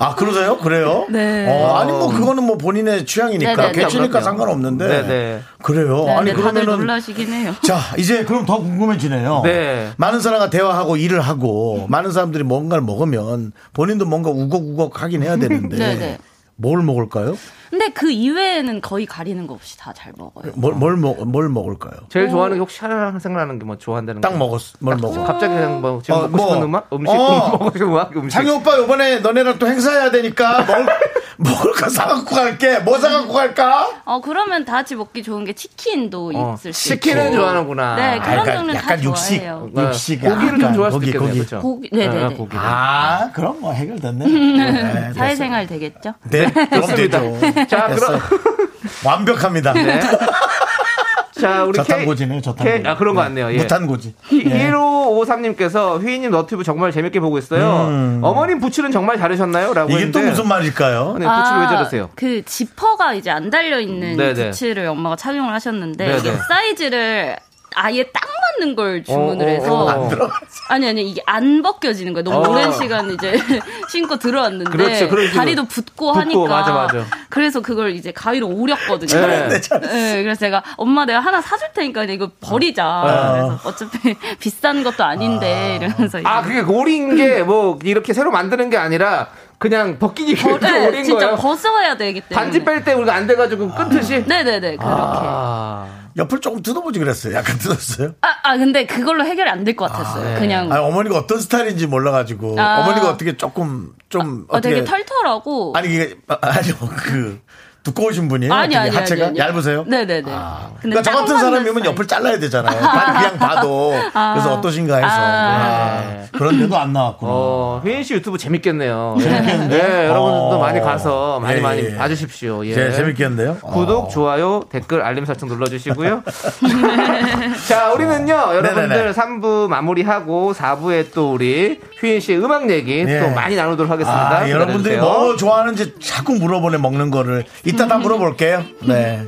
아, 아, 그러세요? 그래요? 네. 어, 아니, 뭐, 그거는 뭐 본인의 취향이니까. 네네네. 개취니까 그럼요. 상관없는데. 네네. 그래요. 네, 아니, 그러면은. 놀라시긴 해요. 자, 이제 그럼 더 궁금해지네요. 네. 많은 사람과 대화하고 일을 하고 많은 사람들이 뭔가를 먹으면 본인도 뭔가 우걱우걱 하긴 해야 되는데 네네. 뭘 먹을까요? 근데 그 이외에는 거의 가리는 거 없이 다 잘 먹어요. 뭘, 뭘, 먹, 뭘 먹을까요? 제일 좋아하는 게 혹시 하나 생각나는 게 뭐 좋아한다는 딱 거? 먹었, 뭘딱 먹어? 갑자기 그냥 뭐 지금 어, 먹고 뭐. 싶은 음악 음식 어. *laughs* 먹고 싶은 음악 음식 창희 오빠 이번에 너네랑 또 행사해야 되니까 먹을, *laughs* 먹을 거 사갖고 갈게. 뭐 사갖고 갈까? 어 그러면 다 같이 먹기 좋은 게 치킨도 어, 있을 수 치킨은 있고. 좋아하는구나. 네, 그런 약간, 종류는 약간 다 육식, 좋아해요. 육식. 고기를 좀 좋아할 수도 고기, 있겠네요. 고기. 그렇죠? 고기, 네네네. 고기. 아, 그럼 뭐 해결됐네. 네, 사회생활 되겠죠? 네, 그럼. 되죠. 자, 됐어요. 완벽합니다. 자, 우리 저탄고지네요, 저탄고지. K- 아, 그런 거 같네요. 예. 무탄고지. 예. 1553님께서 휘인님 너튜브 정말 재밌게 보고 있어요. 어머님 부츠는 정말 자르셨나요? 라고 음. 이게 또 했는데 무슨 말일까요? 네, 부츠를 왜 자르세요? 그 지퍼가 이제 안 달려 있는 네네. 부츠를 엄마가 착용을 하셨는데 네네. 이게 사이즈를 아예 딱 맞는 걸 주문을 어, 어, 해서 어. 안 아니 아니 이게 안 벗겨지는 거예요. 너무 어. 오랜 시간 이제 *laughs* 신고 들어왔는데 그렇죠, 식으로. 다리도 붓고, 붓고, 하니까 맞아, 맞아. 그래서 그걸 이제 가위로 오렸거든요. 네. 네, 그래서 제가 엄마 내가 하나 사줄 테니까 이거 버리자. 어. 그래서 어차피 *laughs* 비싼 것도 아닌데 이러면서 아, 이제 그게 오린 게 뭐 이렇게 새로 만드는 게 아니라 그냥 벗기기 버- 네, 오린 진짜 거예요. 벗어야 되기 때문에 반지 뺄 때 우리가 안 돼가지고 끊듯이. 네네네 그렇게 아, 옆을 조금 뜯어보지 그랬어요. 약간 *laughs* 뜯었어요. 아, 아, 근데 그걸로 해결이 안 될 것 같았어요. 네. 그냥. 아니, 어머니가 어떤 스타일인지 몰라가지고 아. 어머니가 어떻게 조금 좀 어, 어떻게 되게 털털하고. 아니 이게 아, 아니요 그 두꺼우신 분이에요. 아니, 아니, 하체가 아니, 아니. 얇으세요? 네네네. 그러니까 저 같은 사람이면 옆을 잘라야 되잖아요. 반- 그냥 봐도 그래서 어떠신가 해서 아. 아, 그런 데도 안 나왔구나. 어, 휘인 씨 유튜브 재밌겠네요. 네, 여러분들도 어. 많이 가서 많이 예, 많이 예. 봐주십시오. 예. 제 재밌겠는데요? 구독, 어. 좋아요, 댓글, 알림 설정 눌러주시고요. *laughs* 자, 우리는요, 여러분들 네네네. 3부 마무리하고 4부에 또 우리 휘인 씨의 음악 얘기 예. 또 많이 나누도록 하겠습니다. 아, 여러분들이. 뭐 좋아하는지 자꾸 물어보네 먹는 거를 이따 다 물어볼게요. 네.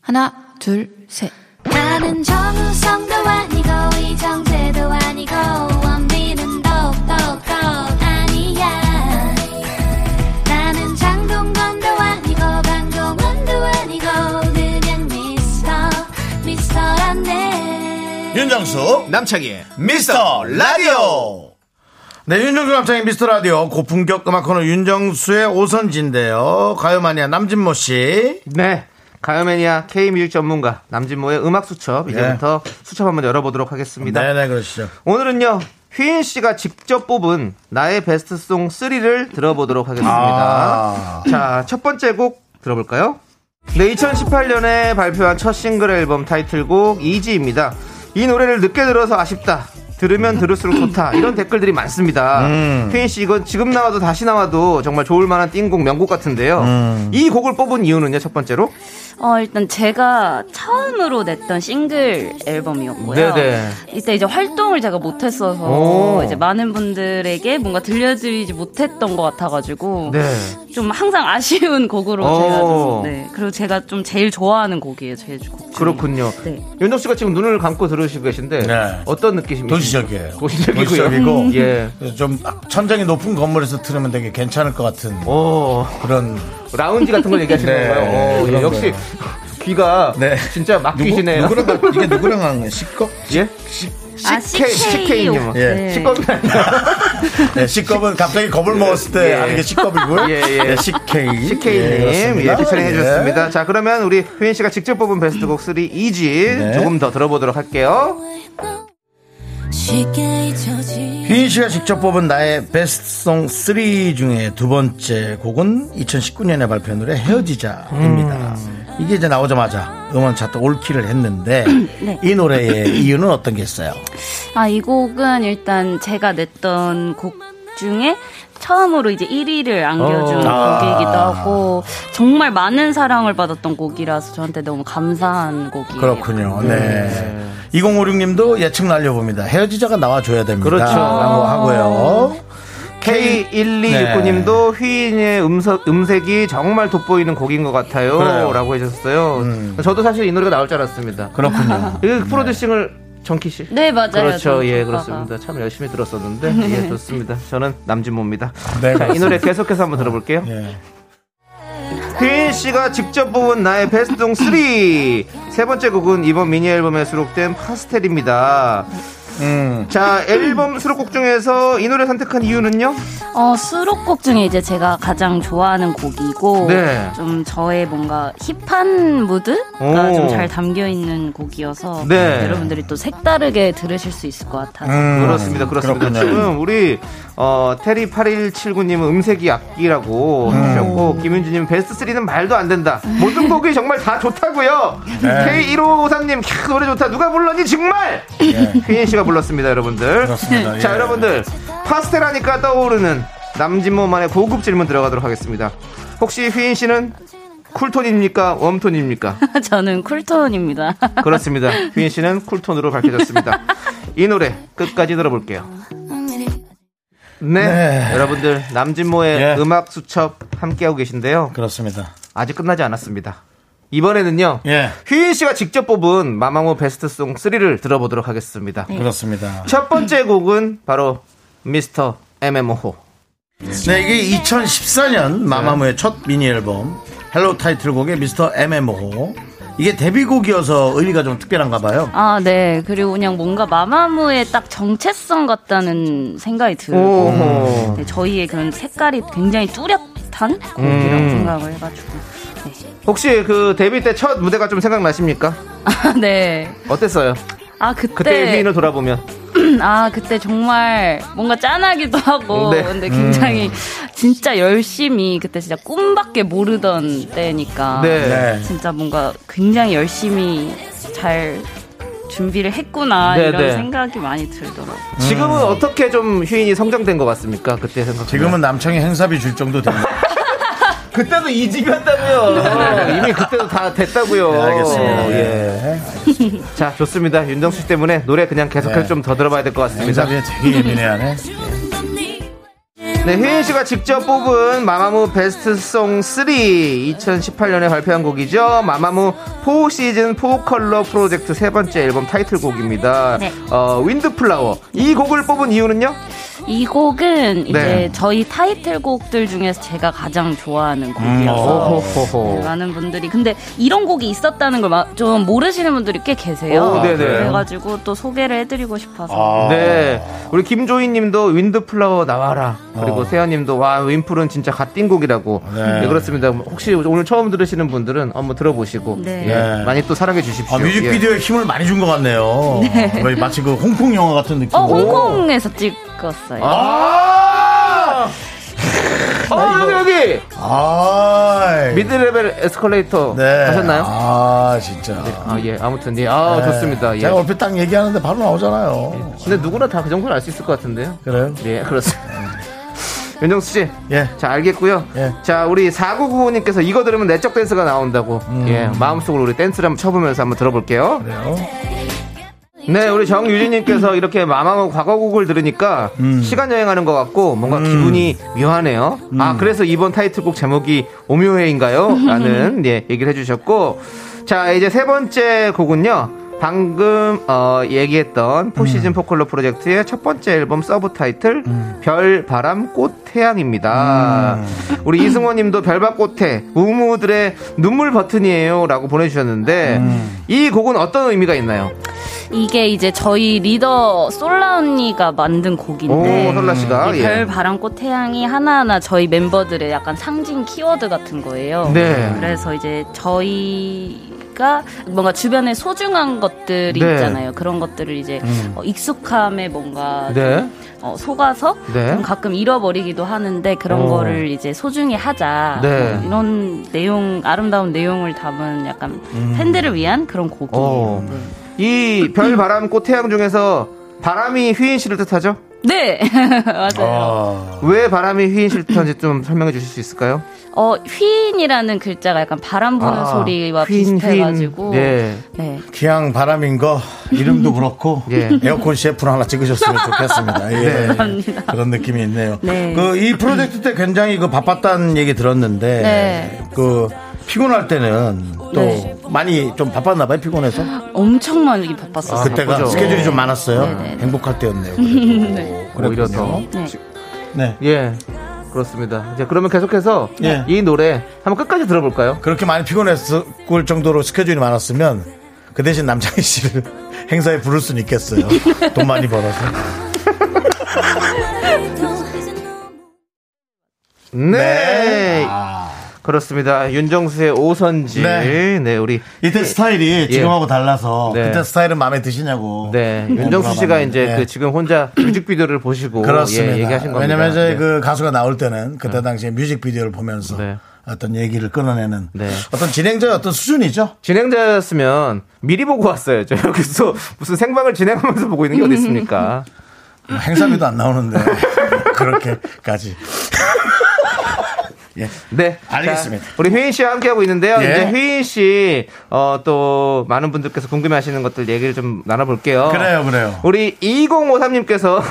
하나, 둘, 셋. 나는 정우성도 아니고, 이정재도 아니고, 윤정수 남창희의 미스터 라디오. 네, 윤정수 남창의 미스터 라디오 고품격 음악 코너 윤정수의 오선지인데요. 가요마니아 남진모 씨. 네. 가요매니아 K뮤직 전문가 남진모의 음악 수첩 이제부터 수첩 한번 열어보도록 하겠습니다. 네네 그러시죠. 오늘은요 휘인 씨가 직접 뽑은 나의 베스트송 3를 들어보도록 하겠습니다. 아. 자, 첫 번째 곡 들어볼까요? 네, 2018년에 발표한 첫 싱글 앨범 타이틀곡 이지입니다. 이 노래를 늦게 들어서 아쉽다. 들으면 들을수록 좋다. 이런 댓글들이 많습니다. 음. 휘인 씨 이건 지금 나와도 다시 나와도 정말 좋을 만한 띵곡 명곡 같은데요. 음. 이 곡을 뽑은 이유는요, 첫 번째로? 어, 일단 제가 처음으로 냈던 싱글 앨범이었고요. 네네. 이때 이제 활동을 제가 못했어서 오. 이제 많은 분들에게 뭔가 들려드리지 못했던 것 같아가지고 네. 좀 항상 아쉬운 곡으로 오. 제가 좀, 네. 그리고 제가 좀 제일 좋아하는 곡이에요. 제일 곡. 그렇군요. 네. 윤정 씨가 지금 눈을 감고 들으시고 계신데 네. 어떤 느낌이십니까? 도시적이에요. 도시적이고요. 도시적이고 예. 좀 천장이 높은 건물에서 틀으면 되게 괜찮을 것 같은 오, 그런 라운지 같은 걸 얘기하시는 네, 건가요? 오, 예, 그런 역시. 귀가 네. 진짜 막귀시네요. 누구, 랑 이게 누구랑 하는 거예요? 식겁? 예? 아, CK, CK님. 예. 네. 식겁이 아니라 *laughs* 네, 식겁은 갑자기 겁을 먹었을 때 예. 하는 게 식겁이고요. 예, 예. 네, 식K. CK님. 예, 추천해 예. 주셨습니다. 자, 그러면 우리 휘인 씨가 직접 뽑은 베스트곡 3 이지 네. 조금 더 들어보도록 할게요. 휘인 씨가 직접 뽑은 나의 베스트송 3 중에 두 번째 곡은 2019년에 발표한 노래 헤어지자입니다. 이게 이제 나오자마자 음원 차트 올킬을 했는데 *clears throat* 네. 이 노래의 이유는 어떤 게 있어요? 아, 이 곡은 일단 제가 냈던 곡 중에 처음으로 이제 1위를 안겨준 어. 곡이기도 하고 정말 많은 사랑을 받았던 곡이라서 저한테 너무 감사한 곡이에요. 그렇군요. 네. 2056님도 예측 날려봅니다. 헤어지자가 나와줘야 됩니다. 그렇죠. 라고 하고요. K1269님도 휘인의 음석, 음색이 정말 돋보이는 곡인 것 같아요. 그래요. 라고 해주셨어요. 저도 사실 이 노래가 나올 줄 알았습니다. 그렇군요. 이 *laughs* 프로듀싱을 정키 씨. 네, 맞아요. 그렇죠. 예. 그렇습니다. 참 열심히 들었었는데. 예, *laughs* 좋습니다. 저는 남진모입니다. 네, 자, *laughs* 이 노래 계속해서 한번 들어볼게요. 예. 휘인 씨가 직접 뽑은 나의 베스트송 3. 세 번째 곡은 이번 미니 앨범에 수록된 파스텔입니다. 음. 자, 앨범 수록곡 중에서 이 노래 선택한 이유는요? 어, 수록곡 중에 이제 제가 가장 좋아하는 곡이고, 네. 좀 저의 뭔가 힙한 무드가 오. 좀잘 담겨 있는 곡이어서, 네. 여러분들이 또 색다르게 들으실 수 있을 것 같아서. 음. 그렇습니다. 그렇습니다. 그렇군요. 지금 우리 어, 테리 8179님은 음색이 악기라고 음. 해주셨고 김윤주님 베스트 3는 말도 안 된다. 모든 곡이 정말 다 좋다고요. 네. K1553님 캬, 노래 좋다. 누가 불렀니 정말? *laughs* 휘인 씨가 불렀습니다, 여러분들. 그렇습니다. 자, 예. 여러분들 파스텔 하니까 떠오르는 남진모만의 고급 질문 들어가도록 하겠습니다. 혹시 휘인 씨는 쿨톤입니까? 웜톤입니까? *laughs* 저는 쿨톤입니다. *laughs* 그렇습니다. 휘인 씨는 쿨톤으로 밝혀졌습니다. 이 노래 끝까지 들어볼게요. 네, 네. 여러분들 남진모의 예. 음악 수첩 함께하고 계신데요. 그렇습니다. 아직 끝나지 않았습니다. 이번에는요. 예. 휘인 씨가 직접 뽑은 마마무 best song 3를 들어보도록 하겠습니다. 그렇습니다. 첫 번째 곡은 바로 미스터 애매모호. 네, 이게 2014년 마마무의 첫 미니 앨범 Hello 타이틀곡의 미스터 애매모호. 이게 데뷔곡이어서 의미가 좀 특별한가 봐요. 아, 네. 그리고 그냥 뭔가 마마무의 딱 정체성 같다는 생각이 들고. 네, 저희의 그런 색깔이 굉장히 뚜렷한 곡이라고 음. 생각을 해가지고. 네. 혹시 그 데뷔 때 첫 무대가 좀 생각나십니까? 아, 네. 어땠어요? 아, 그때. 그때 휘인을 돌아보면. 아, 그때 정말 뭔가 짠하기도 하고, *laughs* 네. 근데 굉장히 진짜 열심히, 그때 진짜 꿈밖에 모르던 때니까. 네. 네. 진짜 뭔가 굉장히 열심히 잘 준비를 했구나, 네, 이런 네. 생각이 많이 들더라고요. 지금은 어떻게 좀 휘인이 성장된 것 같습니까? 그때 생각. 지금은 남청이 행사비 줄 정도 됩니다. *laughs* 그때도 이직이었다고요. 이미 그때도 다 됐다고요. 네, 알겠습니다. 예. 예. 자, 좋습니다. 윤정수 씨 때문에 노래 그냥 계속해서 네. 좀더 들어봐야 될 것 같습니다. 행사비에 되게 예민해하네. 네, 휘인 씨가 직접 뽑은 마마무 베스트송 3 2018년에 발표한 곡이죠. 마마무 4 시즌 4 컬러 프로젝트 세 번째 앨범 타이틀곡입니다. 네. 어, Wind Flower. 이 곡을 뽑은 이유는요? 이 곡은 이제 네. 저희 타이틀곡들 중에서 제가 가장 좋아하는 곡이어서 오호호호. 네, 많은 분들이 근데 이런 곡이 있었다는 걸 좀 모르시는 분들이 꽤 계세요. 오, 네네. 그래가지고 또 소개를 해드리고 싶어서 아. 네. 우리 김조희 님도 Wind Flower 나와라. 그리고 어. 세아 님도 와, 윈플은 진짜 갓띵곡이라고. 네. 네. 그렇습니다. 혹시 오늘 처음 들으시는 분들은 한번 들어보시고. 네. 예, 네. 많이 또 사랑해 주십시오. 아, 뮤직비디오에 힘을 많이 준 것 같네요. *laughs* 거의 마치 그 홍콩 영화 같은 느낌. 어 홍콩에서 찍 었어요. 아! 예. 어, 여기, 여기! 아, 미드레벨 에스컬레이터 네. 가셨나요? 아, 진짜. 아, 예. 아무튼, 예. 아, 네. 좋습니다. 예. 제가 얼핏 딱 얘기하는데 바로 나오잖아요. 근데 누구나 다 그 정도는 알 수 있을 것 같은데요. 그래요? 예, 그렇습니다. *laughs* 윤정수 씨. 예. 자, 알겠고요. 예. 자, 우리 4995님께서 이거 들으면 내적 댄스가 나온다고. 음. 예, 마음속으로 우리 댄스를 한번 쳐보면서 한번 들어볼게요. 그래요? 네, 우리 정유진님께서 이렇게 마마무 과거곡을 들으니까 음. 시간 여행하는 것 같고 뭔가 기분이 묘하네요. 음. 아, 그래서 이번 타이틀곡 제목이 오묘해인가요? 라는 *laughs* 예, 얘기를 해주셨고. 자, 이제 세 번째 곡은요. 방금 어, 얘기했던 four season four color 프로젝트의 첫 번째 앨범 서브 타이틀 별, 바람, 꽃, 태양입니다. 우리 이승호 님도 별바꽃태 무무들의 눈물 버튼이에요 라고 보내주셨는데 이 곡은 어떤 의미가 있나요? 이게 이제 저희 리더 솔라 언니가 만든 곡인데 오, 솔라 씨가, 이 예. 별, 바람, 꽃, 태양이 하나하나 저희 멤버들의 약간 상징 키워드 같은 거예요. 네. 그래서 이제 저희 가 뭔가 주변에 소중한 것들이 네. 음. 있잖아요. 그런 것들을 이제 어, 익숙함에 뭔가 네. 좀, 어, 속아서 네. 좀 가끔 잃어버리기도 하는데 그런 어. 거를 이제 소중히 하자. 네. 뭐 이런 내용 아름다운 내용을 담은 약간 팬들을 위한 그런 곡이에요. 어. 네. 이 별, 바람, 꽃, 태양 중에서 바람이 휘인 씨를 뜻하죠? 네. *laughs* 맞아요. 왜 바람이 휘인 싫던지 좀 설명해 주실 수 있을까요? 어, 휘인이라는 글자가 약간 바람 부는 아, 소리와 휘인, 비슷해가지고. 휘인. 예. 네. 기왕 바람인 거 이름도 그렇고 *laughs* 예. 에어컨 CF를 하나 찍으셨으면 좋겠습니다. 예. 감사합니다. 그런 느낌이 있네요. 네. 그이 프로젝트 때 굉장히 그 바빴다는 얘기 들었는데 네. 그 피곤할 때는 또 네. 많이 좀 바빴나 봐요. 피곤해서. 엄청 많이 바빴어요. 그때가 바쁘죠. 스케줄이 좀 많았어요. 네, 네. 행복할 때였네요. *laughs* 네. 오히려 더. 네. 네. 예. 그렇습니다. 이제 그러면 계속해서 예. 이 노래 한번 끝까지 들어볼까요? 그렇게 많이 피곤했을 정도로 스케줄이 많았으면 그 대신 남창희 씨를 *laughs* 행사에 부를 수는 있겠어요. 돈 많이 벌어서. *laughs* 네. 그렇습니다. 윤정수의 오선지. 네. 네, 우리 이때 스타일이 지금하고 달라서 네. 그때 스타일은 마음에 드시냐고. 네, 윤정수 씨가 이제 그 지금 혼자 뮤직비디오를 보시고 그렇습니다. 예, 얘기하신 겁니다. 왜냐면 이제 네. 그 가수가 나올 때는 그때 당시에 뮤직비디오를 보면서 네. 어떤 얘기를 끊어내는 네. 어떤 진행자의 어떤 수준이죠. 진행자였으면 미리 보고 왔어요. 저 여기서 무슨 생방을 진행하면서 보고 있는 게 어디 있습니까? 뭐 행사비도 안 나오는데 *laughs* 그렇게까지. 예. 네. 알겠습니다. 자, 우리 휘인 씨와 함께하고 있는데요. 예. 이제 휘인 씨, 어, 또, 많은 분들께서 궁금해 하시는 것들 얘기를 좀 나눠볼게요. 그래요, 그래요. 우리 2053님께서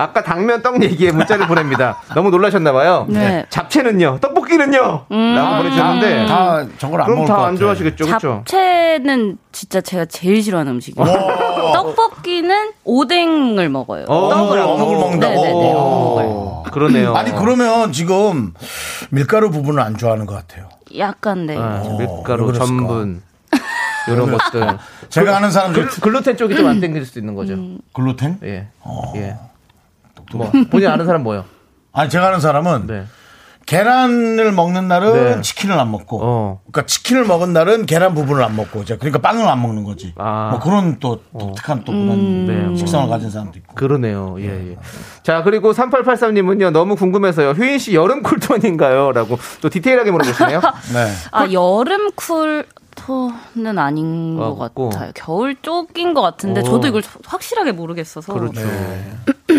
아까 당면 떡 얘기에 문자를 *laughs* 보냅니다. 너무 놀라셨나봐요. 네. 잡채는요? 떡볶이는요? 라고 보내주셨는데. 다 저걸 안 그럼 먹을 것다안 같아. 좋아하시겠죠, 그렇죠? 잡채는 진짜 제가 제일 싫어하는 음식이에요. *laughs* 떡볶이는 오뎅을 먹어요. 어, 떡을 안 어묵을. 먹는다고? 네네네, 어묵을. 어, 그러네요. 아니 그러면 지금 밀가루 부분을 안 좋아하는 것 같아요. 약간 네. 아, 왜 밀가루? 전분. *laughs* 이런 것들. 제가 아는 사람들 글, 글루텐 쪽이 좀 안 땡길 수도 있는 거죠. 글루텐? 예. 어. 예. 뭐, 본인 아는 사람 뭐요? 아니 제가 아는 사람은 네. 계란을 먹는 날은 네. 치킨을 안 먹고, 어. 그러니까 치킨을 먹은 날은 계란 부분을 안 먹고, 이제 그러니까 빵을 안 먹는 거지. 아. 뭐 그런 또 독특한 또 그런 네, 뭐. 식성을 가진 사람도 있고. 그러네요. 예, 예. 자, 그리고 3883님은요, 너무 궁금해서요. 휘인 씨 여름 쿨톤인가요? 라고 또 디테일하게 물어보시네요. *laughs* 네. 아 여름 쿨톤은 아닌 것. 같아요. 겨울 쪽인 것 같은데 오. 저도 이걸 확실하게 모르겠어서. 그렇죠.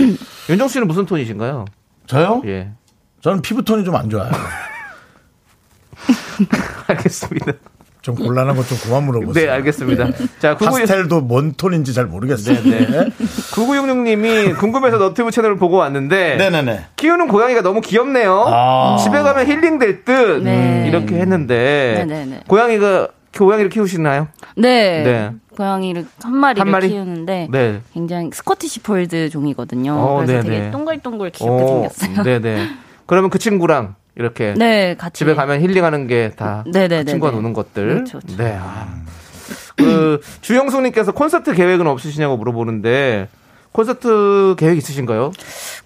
*clears throat* 윤정 씨는 무슨 톤이신가요? 저요? 예. 저는 피부톤이 좀 안 좋아요. *laughs* 알겠습니다. 좀 곤란한 거좀 그만 물어보세요. 네, 알겠습니다. *laughs* 자, 99, 파스텔도 뭔 톤인지 잘 모르겠어요. 네, 네. 9966님이 궁금해서 너튜브 채널을 보고 왔는데, 네네네. 키우는 고양이가 너무 귀엽네요. 아. 집에 가면 힐링될 듯. 네. 이렇게 했는데, 네네네. 고양이가, 고양이를 키우시나요? 네. 네. 고양이를 한 마리를 한 마리? 키우는데 네. 굉장히 스코티시 폴드 종이거든요. 어, 그래서 네네. 되게 동글동글 귀엽게 생겼어요. 네네. 그러면 그 친구랑 이렇게 *laughs* 네, 같이 집에 가면 힐링하는 게다 네네네네. 친구가 노는 것들. 그렇죠, 그렇죠. 네. 아. 그 주영숙님께서 콘서트 계획은 없으시냐고 물어보는데 콘서트 계획 있으신가요?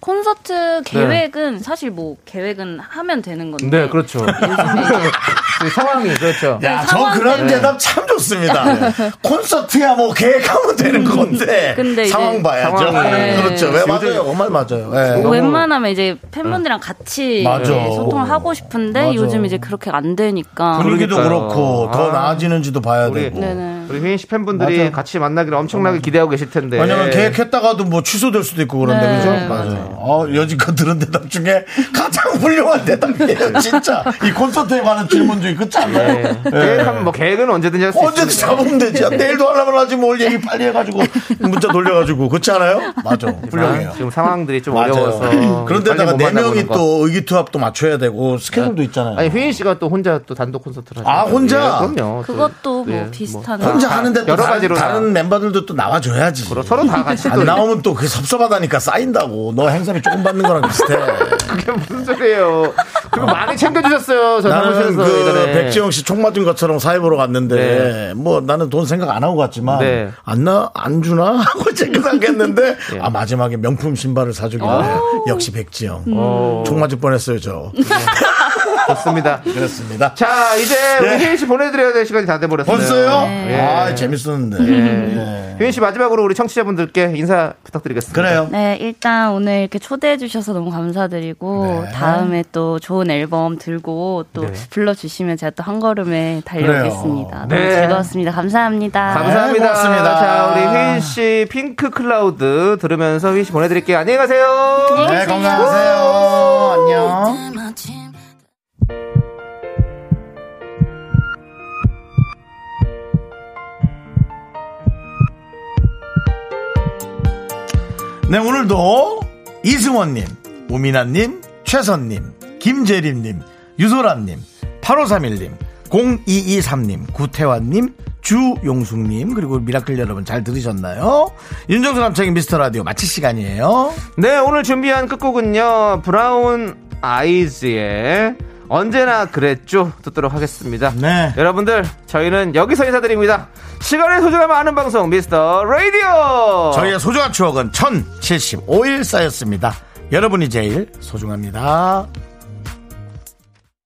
콘서트 계획은 사실 뭐 계획은 하면 되는 건데 네, 그렇죠. 그 *laughs* 상황이 그렇죠. 야, 네, 저 상황 그런 때문에. 대답 참 좋습니다. *laughs* 콘서트야 뭐 계획하면 되는 건데 근데 상황 봐야죠. 상황이. 네. 그렇죠. 왜 맞아요. 정말 맞아요. 예. 너무- 웬만하면 이제 팬분들이랑 같이 맞아. 소통을 하고 싶은데 맞아. 요즘 이제 그렇게 안 되니까 분위기도 그러니까요. 그렇고 더 아. 나아지는지도 봐야 우리 되고. 네네. 우리 휘인 씨 팬분들이 맞아요. 같이 만나기를 엄청나게 기대하고 계실 텐데. 왜냐면 계획했다가 도 뭐 취소될 수도 있고 그런데 네. 그죠? 네. 맞아요. 어, 여지껏 들은 대답 중에 가장 *laughs* 훌륭한 대답이에요. 진짜 이 콘서트에 관한 질문 중에 않나요? 네. 계획하면 뭐 계획은 언제든지 할수 언제든 있습니다. 잡으면 되지. *laughs* 내일도 하려면 하지 뭘 얘기 빨리 해가지고 문자 돌려가지고 그렇지 않아요? 맞아. 훌륭해요. 지금 상황들이 좀. 어려워서 *laughs* 그런데다가 네 명이 거. 또 의기투합도 맞춰야 되고 스케줄도 있잖아요. 아니 휘인 씨가 또 혼자 또 단독 콘서트를 하죠. 아, 혼자? 그럼요. 또, 그것도 뭐 예, 비슷한 혼자 다- 하는데 또 여러 다른, 가지로 다른 멤버들도 또 나와줘야지. 그럼 서로 다 같이 또안나 오면 또 그게 섭섭하다니까 쌓인다고. 너 행사비 조금 받는 거랑 비슷해. *laughs* 그게 무슨 소리예요? 그리고 많이 챙겨주셨어요. 저 나는 그. 백지영 씨 총 맞은 것처럼 사회 보러 갔는데 네. 뭐 나는 돈 생각 안 하고 갔지만 네. 안나 안 주나 *laughs* 하고 생각했는데 *laughs* 예. 아 마지막에 명품 신발을 사주길래 역시 백지영 어. 총 맞을 뻔했어요 저. 좋습니다. *laughs* 그렇습니다. 자, 이제 우리 네. 혜인 씨 보내드려야 될 시간이 다 돼버렸어요. 벌써요? 예. 아, 재밌었는데. 예. 혜인 씨 마지막으로 우리 청취자분들께 인사 부탁드리겠습니다. 그래요. 네, 일단 오늘 이렇게 초대해 주셔서 너무 감사드리고 네. 다음에 또 좋은 앨범 들고 또 네. 불러주시면 제가 또 한 걸음에 달려오겠습니다. 너무 네. 즐거웠습니다. 감사합니다. 감사합니다. 고맙습니다. 자, 우리 혜인 씨 핑크 클라우드 들으면서 혜인 씨 보내드릴게요. 안녕히 가세요. 네, 건강하세요. 안녕. 네, 오늘도 이승원님, 우민아님, 최선님, 김재림님, 유소라님, 8531님, 0223님, 구태환님, 주용숙님, 그리고 미라클 여러분 잘 들으셨나요? 윤정수 남창의 미스터 라디오 마칠 시간이에요. 네, 오늘 준비한 끝곡은요. 브라운 아이즈의 언제나 그랬죠. 듣도록 하겠습니다. 네. 여러분들, 저희는 여기서 인사드립니다. 시간의 소중함 아는 방송 미스터 라디오. 저희의 소중한 추억은 1075일 쌓였습니다. 여러분이 제일 소중합니다.